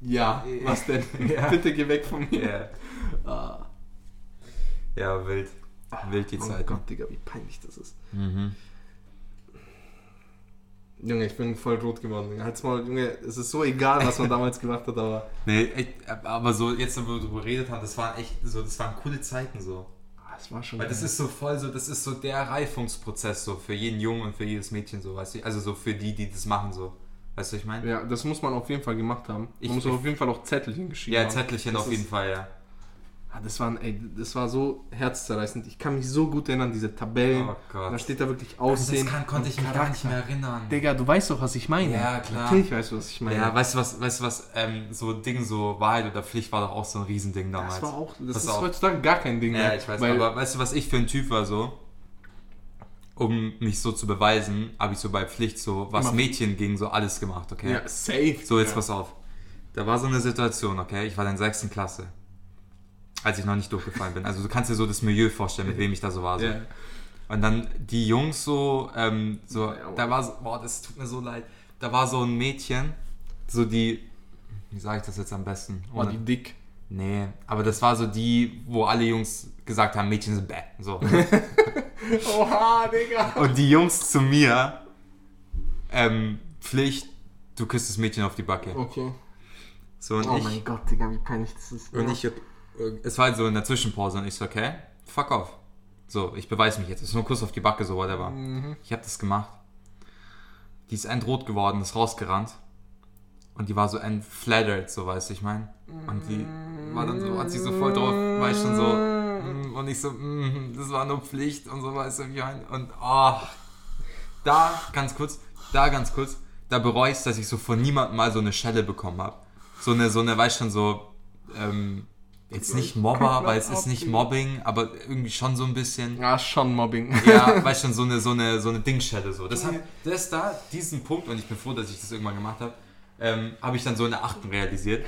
ja, was denn? Ja. Bitte geh weg von mir. Ja. Ah. ja, wild. Wild die Oh Zeit. Gott, Digga, wie peinlich das ist. Mhm. Junge, ich bin voll rot geworden. Halt's mal, Junge, es ist so egal, was man damals gemacht hat, aber Nee, echt, aber so, jetzt, wo wir darüber geredet haben, das waren echt so, das waren coole Zeiten so. Es war schon. Weil das geil. ist so voll so, das ist so der Reifungsprozess so für jeden Jungen und für jedes Mädchen so, weißt du? Also so für die, die das machen so. Weißt du, was ich meine? Ja, das muss man auf jeden Fall gemacht haben. Ich- man muss auf jeden Fall auch Zettelchen geschrieben Ja, haben. Zettelchen Das auf jeden Fall, ja. Ah, das, waren, ey, das war so herzzerreißend. Ich kann mich so gut erinnern, diese Tabellen. Oh Gott. Da steht da wirklich An Aussehen. das kann, konnte ich mich gar Charakter. nicht mehr erinnern. Digga, du weißt doch, was ich meine. Ja, klar. Natürlich weißt du, was ich meine. Ja, weißt du was, weißt du was, ähm, so Ding, so Wahrheit oder Pflicht war doch auch so ein Riesending damals. das war auch, das Pass ist auf. heutzutage gar kein Ding Ja, mehr. ich weiß, weil, aber weißt du, was ich für ein Typ war so? Um mich so zu beweisen, habe ich so bei Pflicht so, was. Mädchen ging, so alles gemacht, okay? Ja, safe. So, jetzt ja. pass auf. Da war so eine Situation, okay? Ich war in der sechsten Klasse. Als ich noch nicht durchgefallen bin. Also du kannst dir so das Milieu vorstellen, mit wem ich da so war. So. Ja. Und dann die Jungs so, ähm, so, Ja, da war so, boah, das tut mir so leid. Da war so ein Mädchen, so die, wie sage ich das jetzt am besten? War die dick. Nee, aber das war so die, wo alle Jungs gesagt haben, Mädchen sind bäh. So. Oha, Digga. Und die Jungs zu mir, ähm, Pflicht, du küsst das Mädchen auf die Backe. Okay. So, und Oh ich, mein Gott, Digga, wie peinlich das ist. Und ich, es war halt so in der Zwischenpause und ich so, okay, fuck off. So, ich beweise mich jetzt. Es ist nur ein Kuss auf die Backe, so whatever. Mhm. Ich habe das gemacht. Die ist endrot geworden, ist rausgerannt. Und die war so entflattert, so weißt du, ich mein. Und die war dann so, hat sich so voll drauf, war ich schon so. mm, Und ich so, mm, das war nur Pflicht und so, weißt du, wie ich mein. Und oh, da ganz kurz, da ganz kurz, da bereue ich dass ich so von niemandem mal so eine Schelle bekommen habe. So eine, so eine, weißt schon, so, ähm, jetzt nicht Mobber, weil es ist nicht Mobbing, aber irgendwie schon so ein bisschen. Ja, schon Mobbing. Ja, weißt schon, so eine, so eine, so eine Dingschelle so. Das, hat, das da, diesen Punkt, und ich bin froh, dass ich das irgendwann gemacht habe, ähm, habe ich dann so in der achten realisiert.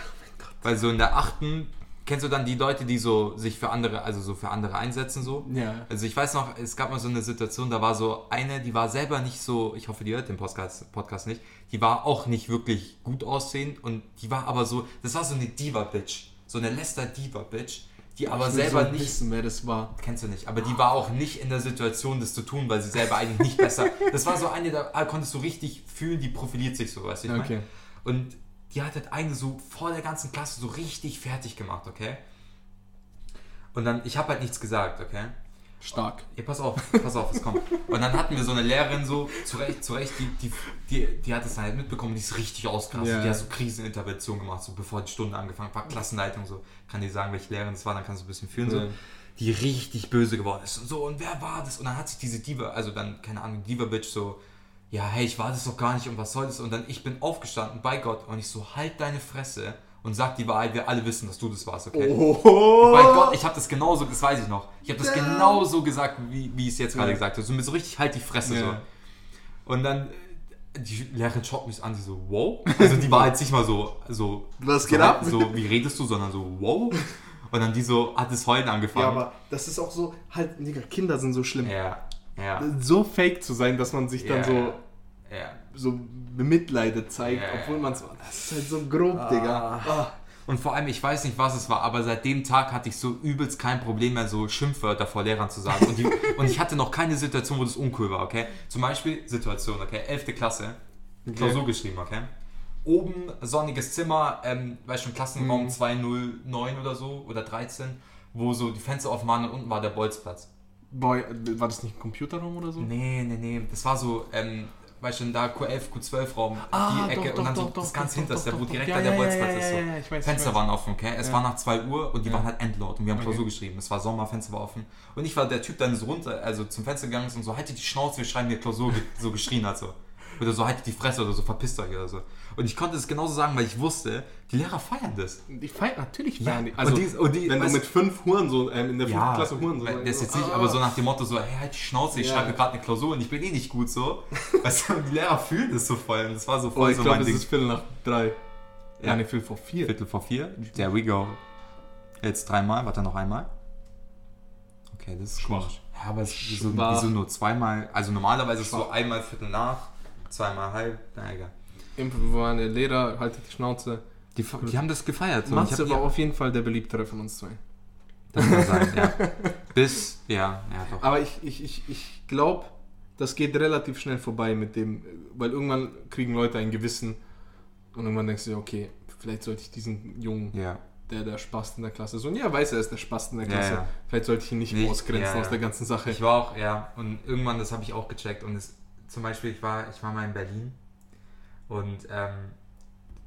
Weil so in der achten, kennst du dann die Leute, die so sich für andere, also so für andere einsetzen so? Ja. Also ich weiß noch, es gab mal so eine Situation, da war so eine, die war selber nicht so, ich hoffe, die hört den Podcast, Podcast nicht, die war auch nicht wirklich gut aussehend und die war aber so, das war so eine Diva-Bitch, so eine Lester-Diva-Bitch, die aber Ich will selber so nicht wissen, wer das war. Kennst du nicht. Aber die war auch nicht in der Situation, das zu tun, weil sie selber eigentlich nicht besser. Das war so eine, da konntest du richtig fühlen, die profiliert sich so, weißt du? ich mein? Okay. Und die hat halt eine so vor der ganzen Klasse so richtig fertig gemacht, okay? Und dann, ich habe halt nichts gesagt, okay? Stark. Ja, pass auf, pass auf, es kommt. Und dann hatten wir so eine Lehrerin so, zu Recht, zu Recht, die, die, die, die hat es dann halt mitbekommen, die ist richtig ausgerastet. Ja. Die hat so Krisenintervention gemacht, so bevor die Stunde angefangen war, Klassenleitung so. Kann dir sagen, welche Lehrerin das war, dann kannst du ein bisschen fühlen so. Ja. Die richtig böse geworden ist und so, und wer war das? Und dann hat sich diese Diva, also dann, keine Ahnung, Diva-Bitch so, ja, hey, ich war das doch gar nicht und was soll das? Und dann, ich bin aufgestanden, bei Gott, und ich so, halt deine Fresse und sag die Wahrheit, wir alle wissen, dass du das warst, okay? Oh. Bei Gott, ich habe das genauso, das weiß ich noch. Ich habe das genauso gesagt, wie, wie ich es jetzt gerade Ja. gesagt habe. So, mit so richtig halt die Fresse Ja. so. Und dann, die Lehrerin schaut mich an, sie so, wow. Also die war jetzt nicht mal so, so, Was so, geht ab? so, wie redest du, sondern so, wow. Und dann die so, hat das Heulen angefangen. Ja, aber das ist auch so, halt, Digga, Kinder sind so schlimm. ja, ja, So fake zu sein, dass man sich dann Ja, so, ja. ja. so bemitleidet zeigt, ja. obwohl man so, das ist halt so grob, Digga. Ah. Und vor allem, ich weiß nicht, was es war, aber seit dem Tag hatte ich so übelst kein Problem mehr, so Schimpfwörter vor Lehrern zu sagen. Und, die, und ich hatte noch keine Situation, wo das uncool war, okay? Zum Beispiel Situation, okay? 11. Klasse, Klausur geschrieben, okay? Oben sonniges Zimmer, ähm, weißt schon, Klassenraum Mhm. 209 oder so, oder 13, wo so die Fenster offen waren und unten war der Bolzplatz. Boy, war das nicht ein Computerraum oder so? Nee, nee, nee, das war so, ähm, weißt schon, da Q11, Q12 Raum, Ah, die Ecke doch, und dann doch, so doch, das doch, ganz doch, hinterste, wo direkt ja, da der ja, Bolzplatz ja, ist. So. ja, ich weiß, ich Fenster weiß. waren offen, okay? Es war nach 2 Uhr und die waren halt endlaut und wir haben Okay. Klausur geschrieben. Es war Sommer, Fenster war offen. Und ich war der Typ, der dann so runter, also zum Fenster gegangen ist und so, haltet die Schnauze, wir schreiben hier Klausur, so geschrien hat so. Oder so, haltet die Fresse oder so, verpisst euch oder so. Und ich konnte es genauso sagen, weil ich wusste, die Lehrer feiern das. Die feiern natürlich Ja, feiern die. und Also, die- und die- wenn du mit fünf Huren so ähm, in der fünften Klasse Huren so. weil das ist jetzt nicht, ah, aber so nach dem Motto so, hey, halt die Schnauze, ich Ja. schreibe gerade eine Klausur und ich bin eh nicht gut so. weißt du, und die Lehrer fühlen das so voll und das war so Oh, voll ich so glaube, mein es Ding. ist Viertel nach drei. Ja. Ja, ne, Viertel vor vier. Viertel vor vier. There we go. Jetzt dreimal, warte noch einmal. Okay, das ist Schwach. komisch. Ja, aber es ist wieso, Schwach. wieso nur zweimal? Also normalerweise ist es so Schwach. einmal Viertel nach, zweimal halb, na egal. Impfen waren der Lehrer, haltet die Schnauze. Die, die haben das gefeiert. So. Matze war ja, auf jeden Fall der beliebtere von uns zwei. Das kann sein, ja. Bis, ja, ja doch. Aber ich, ich, ich, ich glaube, das geht relativ schnell vorbei mit dem, weil irgendwann kriegen Leute ein Gewissen und irgendwann denkst du dir, okay, vielleicht sollte ich diesen Jungen, Ja. der der Spast in der Klasse ist, und ja, weiß er ist der Spast in der Ja, Klasse, ja. vielleicht sollte ich ihn nicht, Nicht, ausgrenzen ja, ja. aus der ganzen Sache. Ich war auch, ja, und irgendwann, das habe ich auch gecheckt. Und es, zum Beispiel, ich war, ich war mal in Berlin und ähm,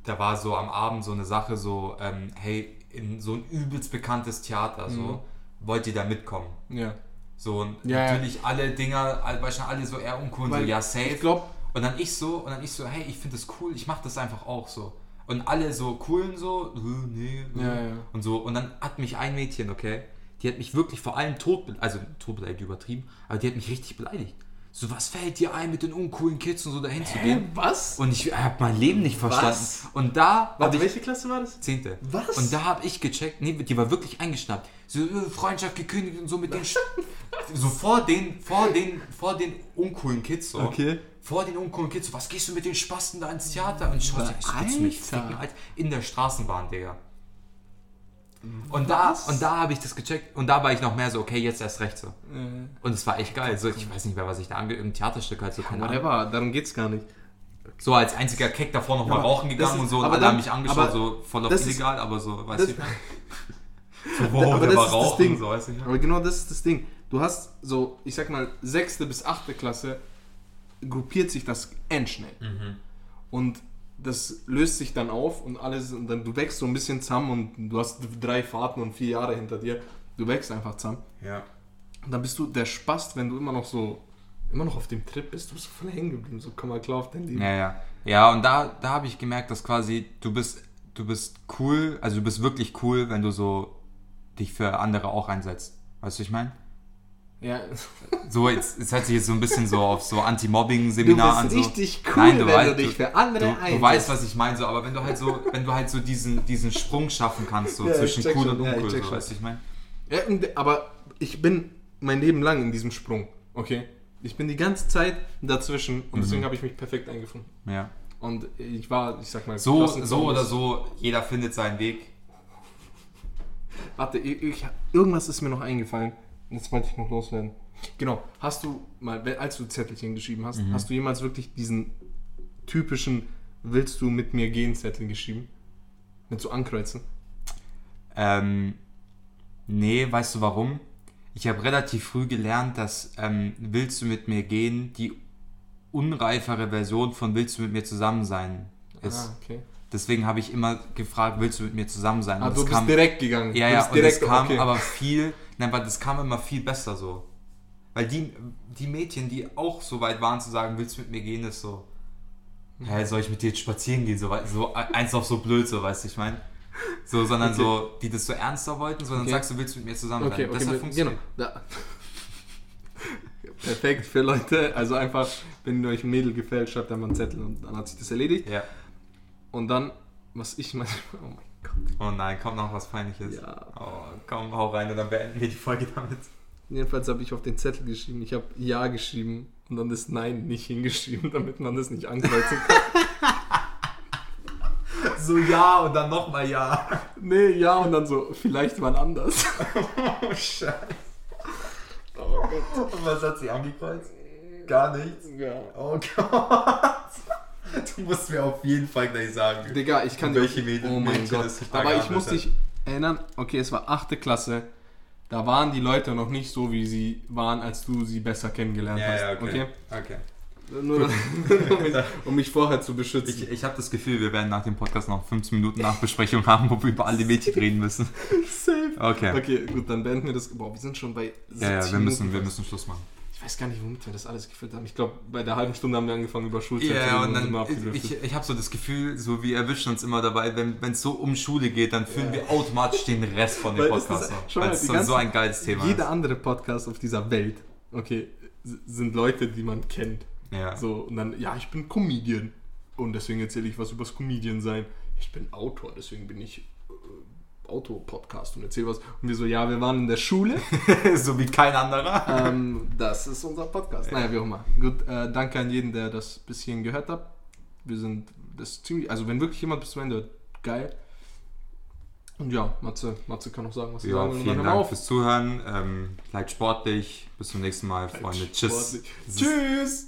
da war so am Abend so eine Sache, so, ähm, hey, in so ein übelst bekanntes Theater, so, Mhm. wollt ihr da mitkommen? ja. So, und Ja, ja. natürlich alle Dinger, weil schon alle so eher uncool, und so, Weil ja, safe. Ich glaube, Und dann ich so, und dann ich so, hey, ich finde das cool, ich mache das einfach auch so. Und alle so coolen so, äh, nee, äh, Ja, ja. und so. Und dann hat mich ein Mädchen, okay, die hat mich wirklich vor allem tot, also tot beleidigt übertrieben, aber die hat mich richtig beleidigt. So, was fällt dir ein, mit den uncoolen Kids und so dahin zu gehen? was? Und ich habe mein Leben nicht verstanden. Was? Und da Warte, ich welche Klasse war das? Zehnte. Was? Und da habe ich gecheckt, nee, die war wirklich eingeschnappt. So, äh, Freundschaft gekündigt und so mit den. so vor den, vor den, vor den uncoolen Kids so. Okay. Vor den uncoolen Kids so, was gehst du mit den Spasten da ins Theater? Und ich schaue, ich willst du mich ficken, Alter. In der Straßenbahn, Digga. Und da, und da habe ich das gecheckt und da war ich noch mehr so, okay, jetzt erst recht so. Äh, Und es war echt geil. So, ich weiß nicht mehr, was ich da ange... Im Theaterstück halt so, keine Ahnung. whatever, darum geht's gar nicht. So als einziger Keck davor noch mal Aber rauchen das gegangen ist- und so und aber alle dann- haben mich angeschaut, so voll auf das ist- illegal, aber so, weißt das- du? So, wow, aber der das war ist das rauchen, Ding. so, weißt du? Aber genau das ist das Ding. Du hast so, ich sag mal, sechste bis achte Klasse gruppiert sich das endschnell. Mhm. Und das löst sich dann auf und alles, und dann du wächst so ein bisschen zusammen und du hast drei Fahrten und vier Jahre hinter dir. Du wächst einfach zusammen. Ja. Und dann bist du der Spast, wenn du immer noch so, immer noch auf dem Trip bist, du bist so voll hängen geblieben. So, komm mal klar auf dein Leben. Ja, ja. Ja, und da, da habe ich gemerkt, dass quasi du bist, du bist cool, also du bist wirklich cool, wenn du so dich für andere auch einsetzt. Weißt du, ich meine? Ja. So, jetzt, jetzt hört sich jetzt so ein bisschen so auf so Anti-Mobbing-Seminar an. bist So. richtig cool, Nein, du wenn weißt- du dich für andere Du, einsetzt. du weißt, was ich meine, so, aber wenn du halt so, wenn du halt so diesen, diesen Sprung schaffen kannst, so Ja, zwischen cool schon, und ja, uncool, check so, schon. weißt du, ich meine? Ja, aber ich bin mein Leben lang in diesem Sprung, okay? Ich bin die ganze Zeit dazwischen und Mhm. deswegen habe ich mich perfekt eingefunden. Ja. Und ich war, ich sag mal, So, so oder so, jeder findet seinen Weg. Warte, ich, ich, irgendwas ist mir noch eingefallen. Das wollte ich noch loswerden. Genau. Hast du mal, als du Zettelchen geschrieben hast, Mhm. hast du jemals wirklich diesen typischen Willst du mit mir gehen Zettel geschrieben? Mit so Ankreuzen? Ähm, nee, weißt du warum? Ich habe relativ früh gelernt, dass ähm, Willst du mit mir gehen die unreifere Version von Willst du mit mir zusammen sein ist. Ah, okay. Deswegen habe ich immer gefragt, willst du mit mir zusammen sein? Ah, Und du das bist kam, direkt gegangen. ja, du ja, und das direkt, kam okay. aber viel, nein, aber das kam immer viel besser so. Weil die, die Mädchen, die auch so weit waren zu sagen, willst du mit mir gehen, ist so, hä, soll ich mit dir jetzt spazieren gehen? So, so eins auf so blöd, so, weißt du, ich meine. So, sondern Okay. so, die das so ernster wollten, sondern Okay. sagst du, willst du mit mir zusammen Okay, sein? okay, das hat funktioniert. Genau. Da. Perfekt für Leute. Also einfach, wenn euch ein Mädel gefällt, schreibt einmal einen Zettel und dann hat sich das erledigt. Ja. Und dann, was ich manchmal. Oh mein Gott. Oh nein, kommt noch was Peinliches. Ja. Oh, komm, hau rein und dann beenden wir die Folge damit. Jedenfalls habe ich auf den Zettel geschrieben, ich habe Ja geschrieben und dann das Nein nicht hingeschrieben, damit man das nicht ankreuzen kann. So ja und dann nochmal ja. nee, ja und dann so, vielleicht wann anders. Oh, Scheiße. Oh Gott. Und was hat sie angekreuzt? Gar nichts. Ja. Oh Gott. Du musst mir auf jeden Fall gleich sagen. Digga, ich kann welche Mädchen- oh mein Mädchen Gott. Aber ich muss dich erinnern, okay, es war achte Klasse. Da waren die Leute noch nicht so, wie sie waren, als du sie besser kennengelernt Ja, hast. ja, okay. okay? okay. Nur um, mich, um mich vorher zu beschützen. Ich, ich habe das Gefühl, wir werden nach dem Podcast noch 15 Minuten Nachbesprechung haben, wo wir über alle Mädchen reden müssen. Safe. Okay. Okay, gut, dann beenden wir das. Boah, wir sind schon bei 70 Ja, ja, wir müssen, wir müssen Schluss machen. Ich weiß gar nicht, womit wir das alles gefüllt haben. Ich glaube, bei der halben Stunde haben wir angefangen über Schulzeit Ja, zu reden und dann, abgedriftet. ich, ich habe so das Gefühl, so wir erwischen uns immer dabei, wenn es so um Schule geht, dann führen wir automatisch den Rest von dem Podcast ist- noch. Weil es so, ein geiles Thema Jeder ist. andere Podcast auf dieser Welt, okay, sind Leute, die man kennt. Ja. So, und dann, ja, ich bin Comedian. Und deswegen erzähle ich was übers Comedian sein. Ich bin Autor, deswegen bin ich Autor-Podcast und erzähle was. Und wir so, ja, wir waren in der Schule. so wie kein anderer. ähm, das ist unser Podcast. Naja, wie auch immer. Gut, äh, danke an jeden, der das bis hierhin gehört hat. Wir sind das ziemlich, also wenn wirklich jemand bis zum Ende hört, geil. Und ja, Matze, Matze kann noch sagen, was sie Ja, sagen. dann vielen Dank auf. fürs Zuhören. Ähm, bleibt sportlich. Bis zum nächsten Mal, Freunde. Tschüss. Tschüss!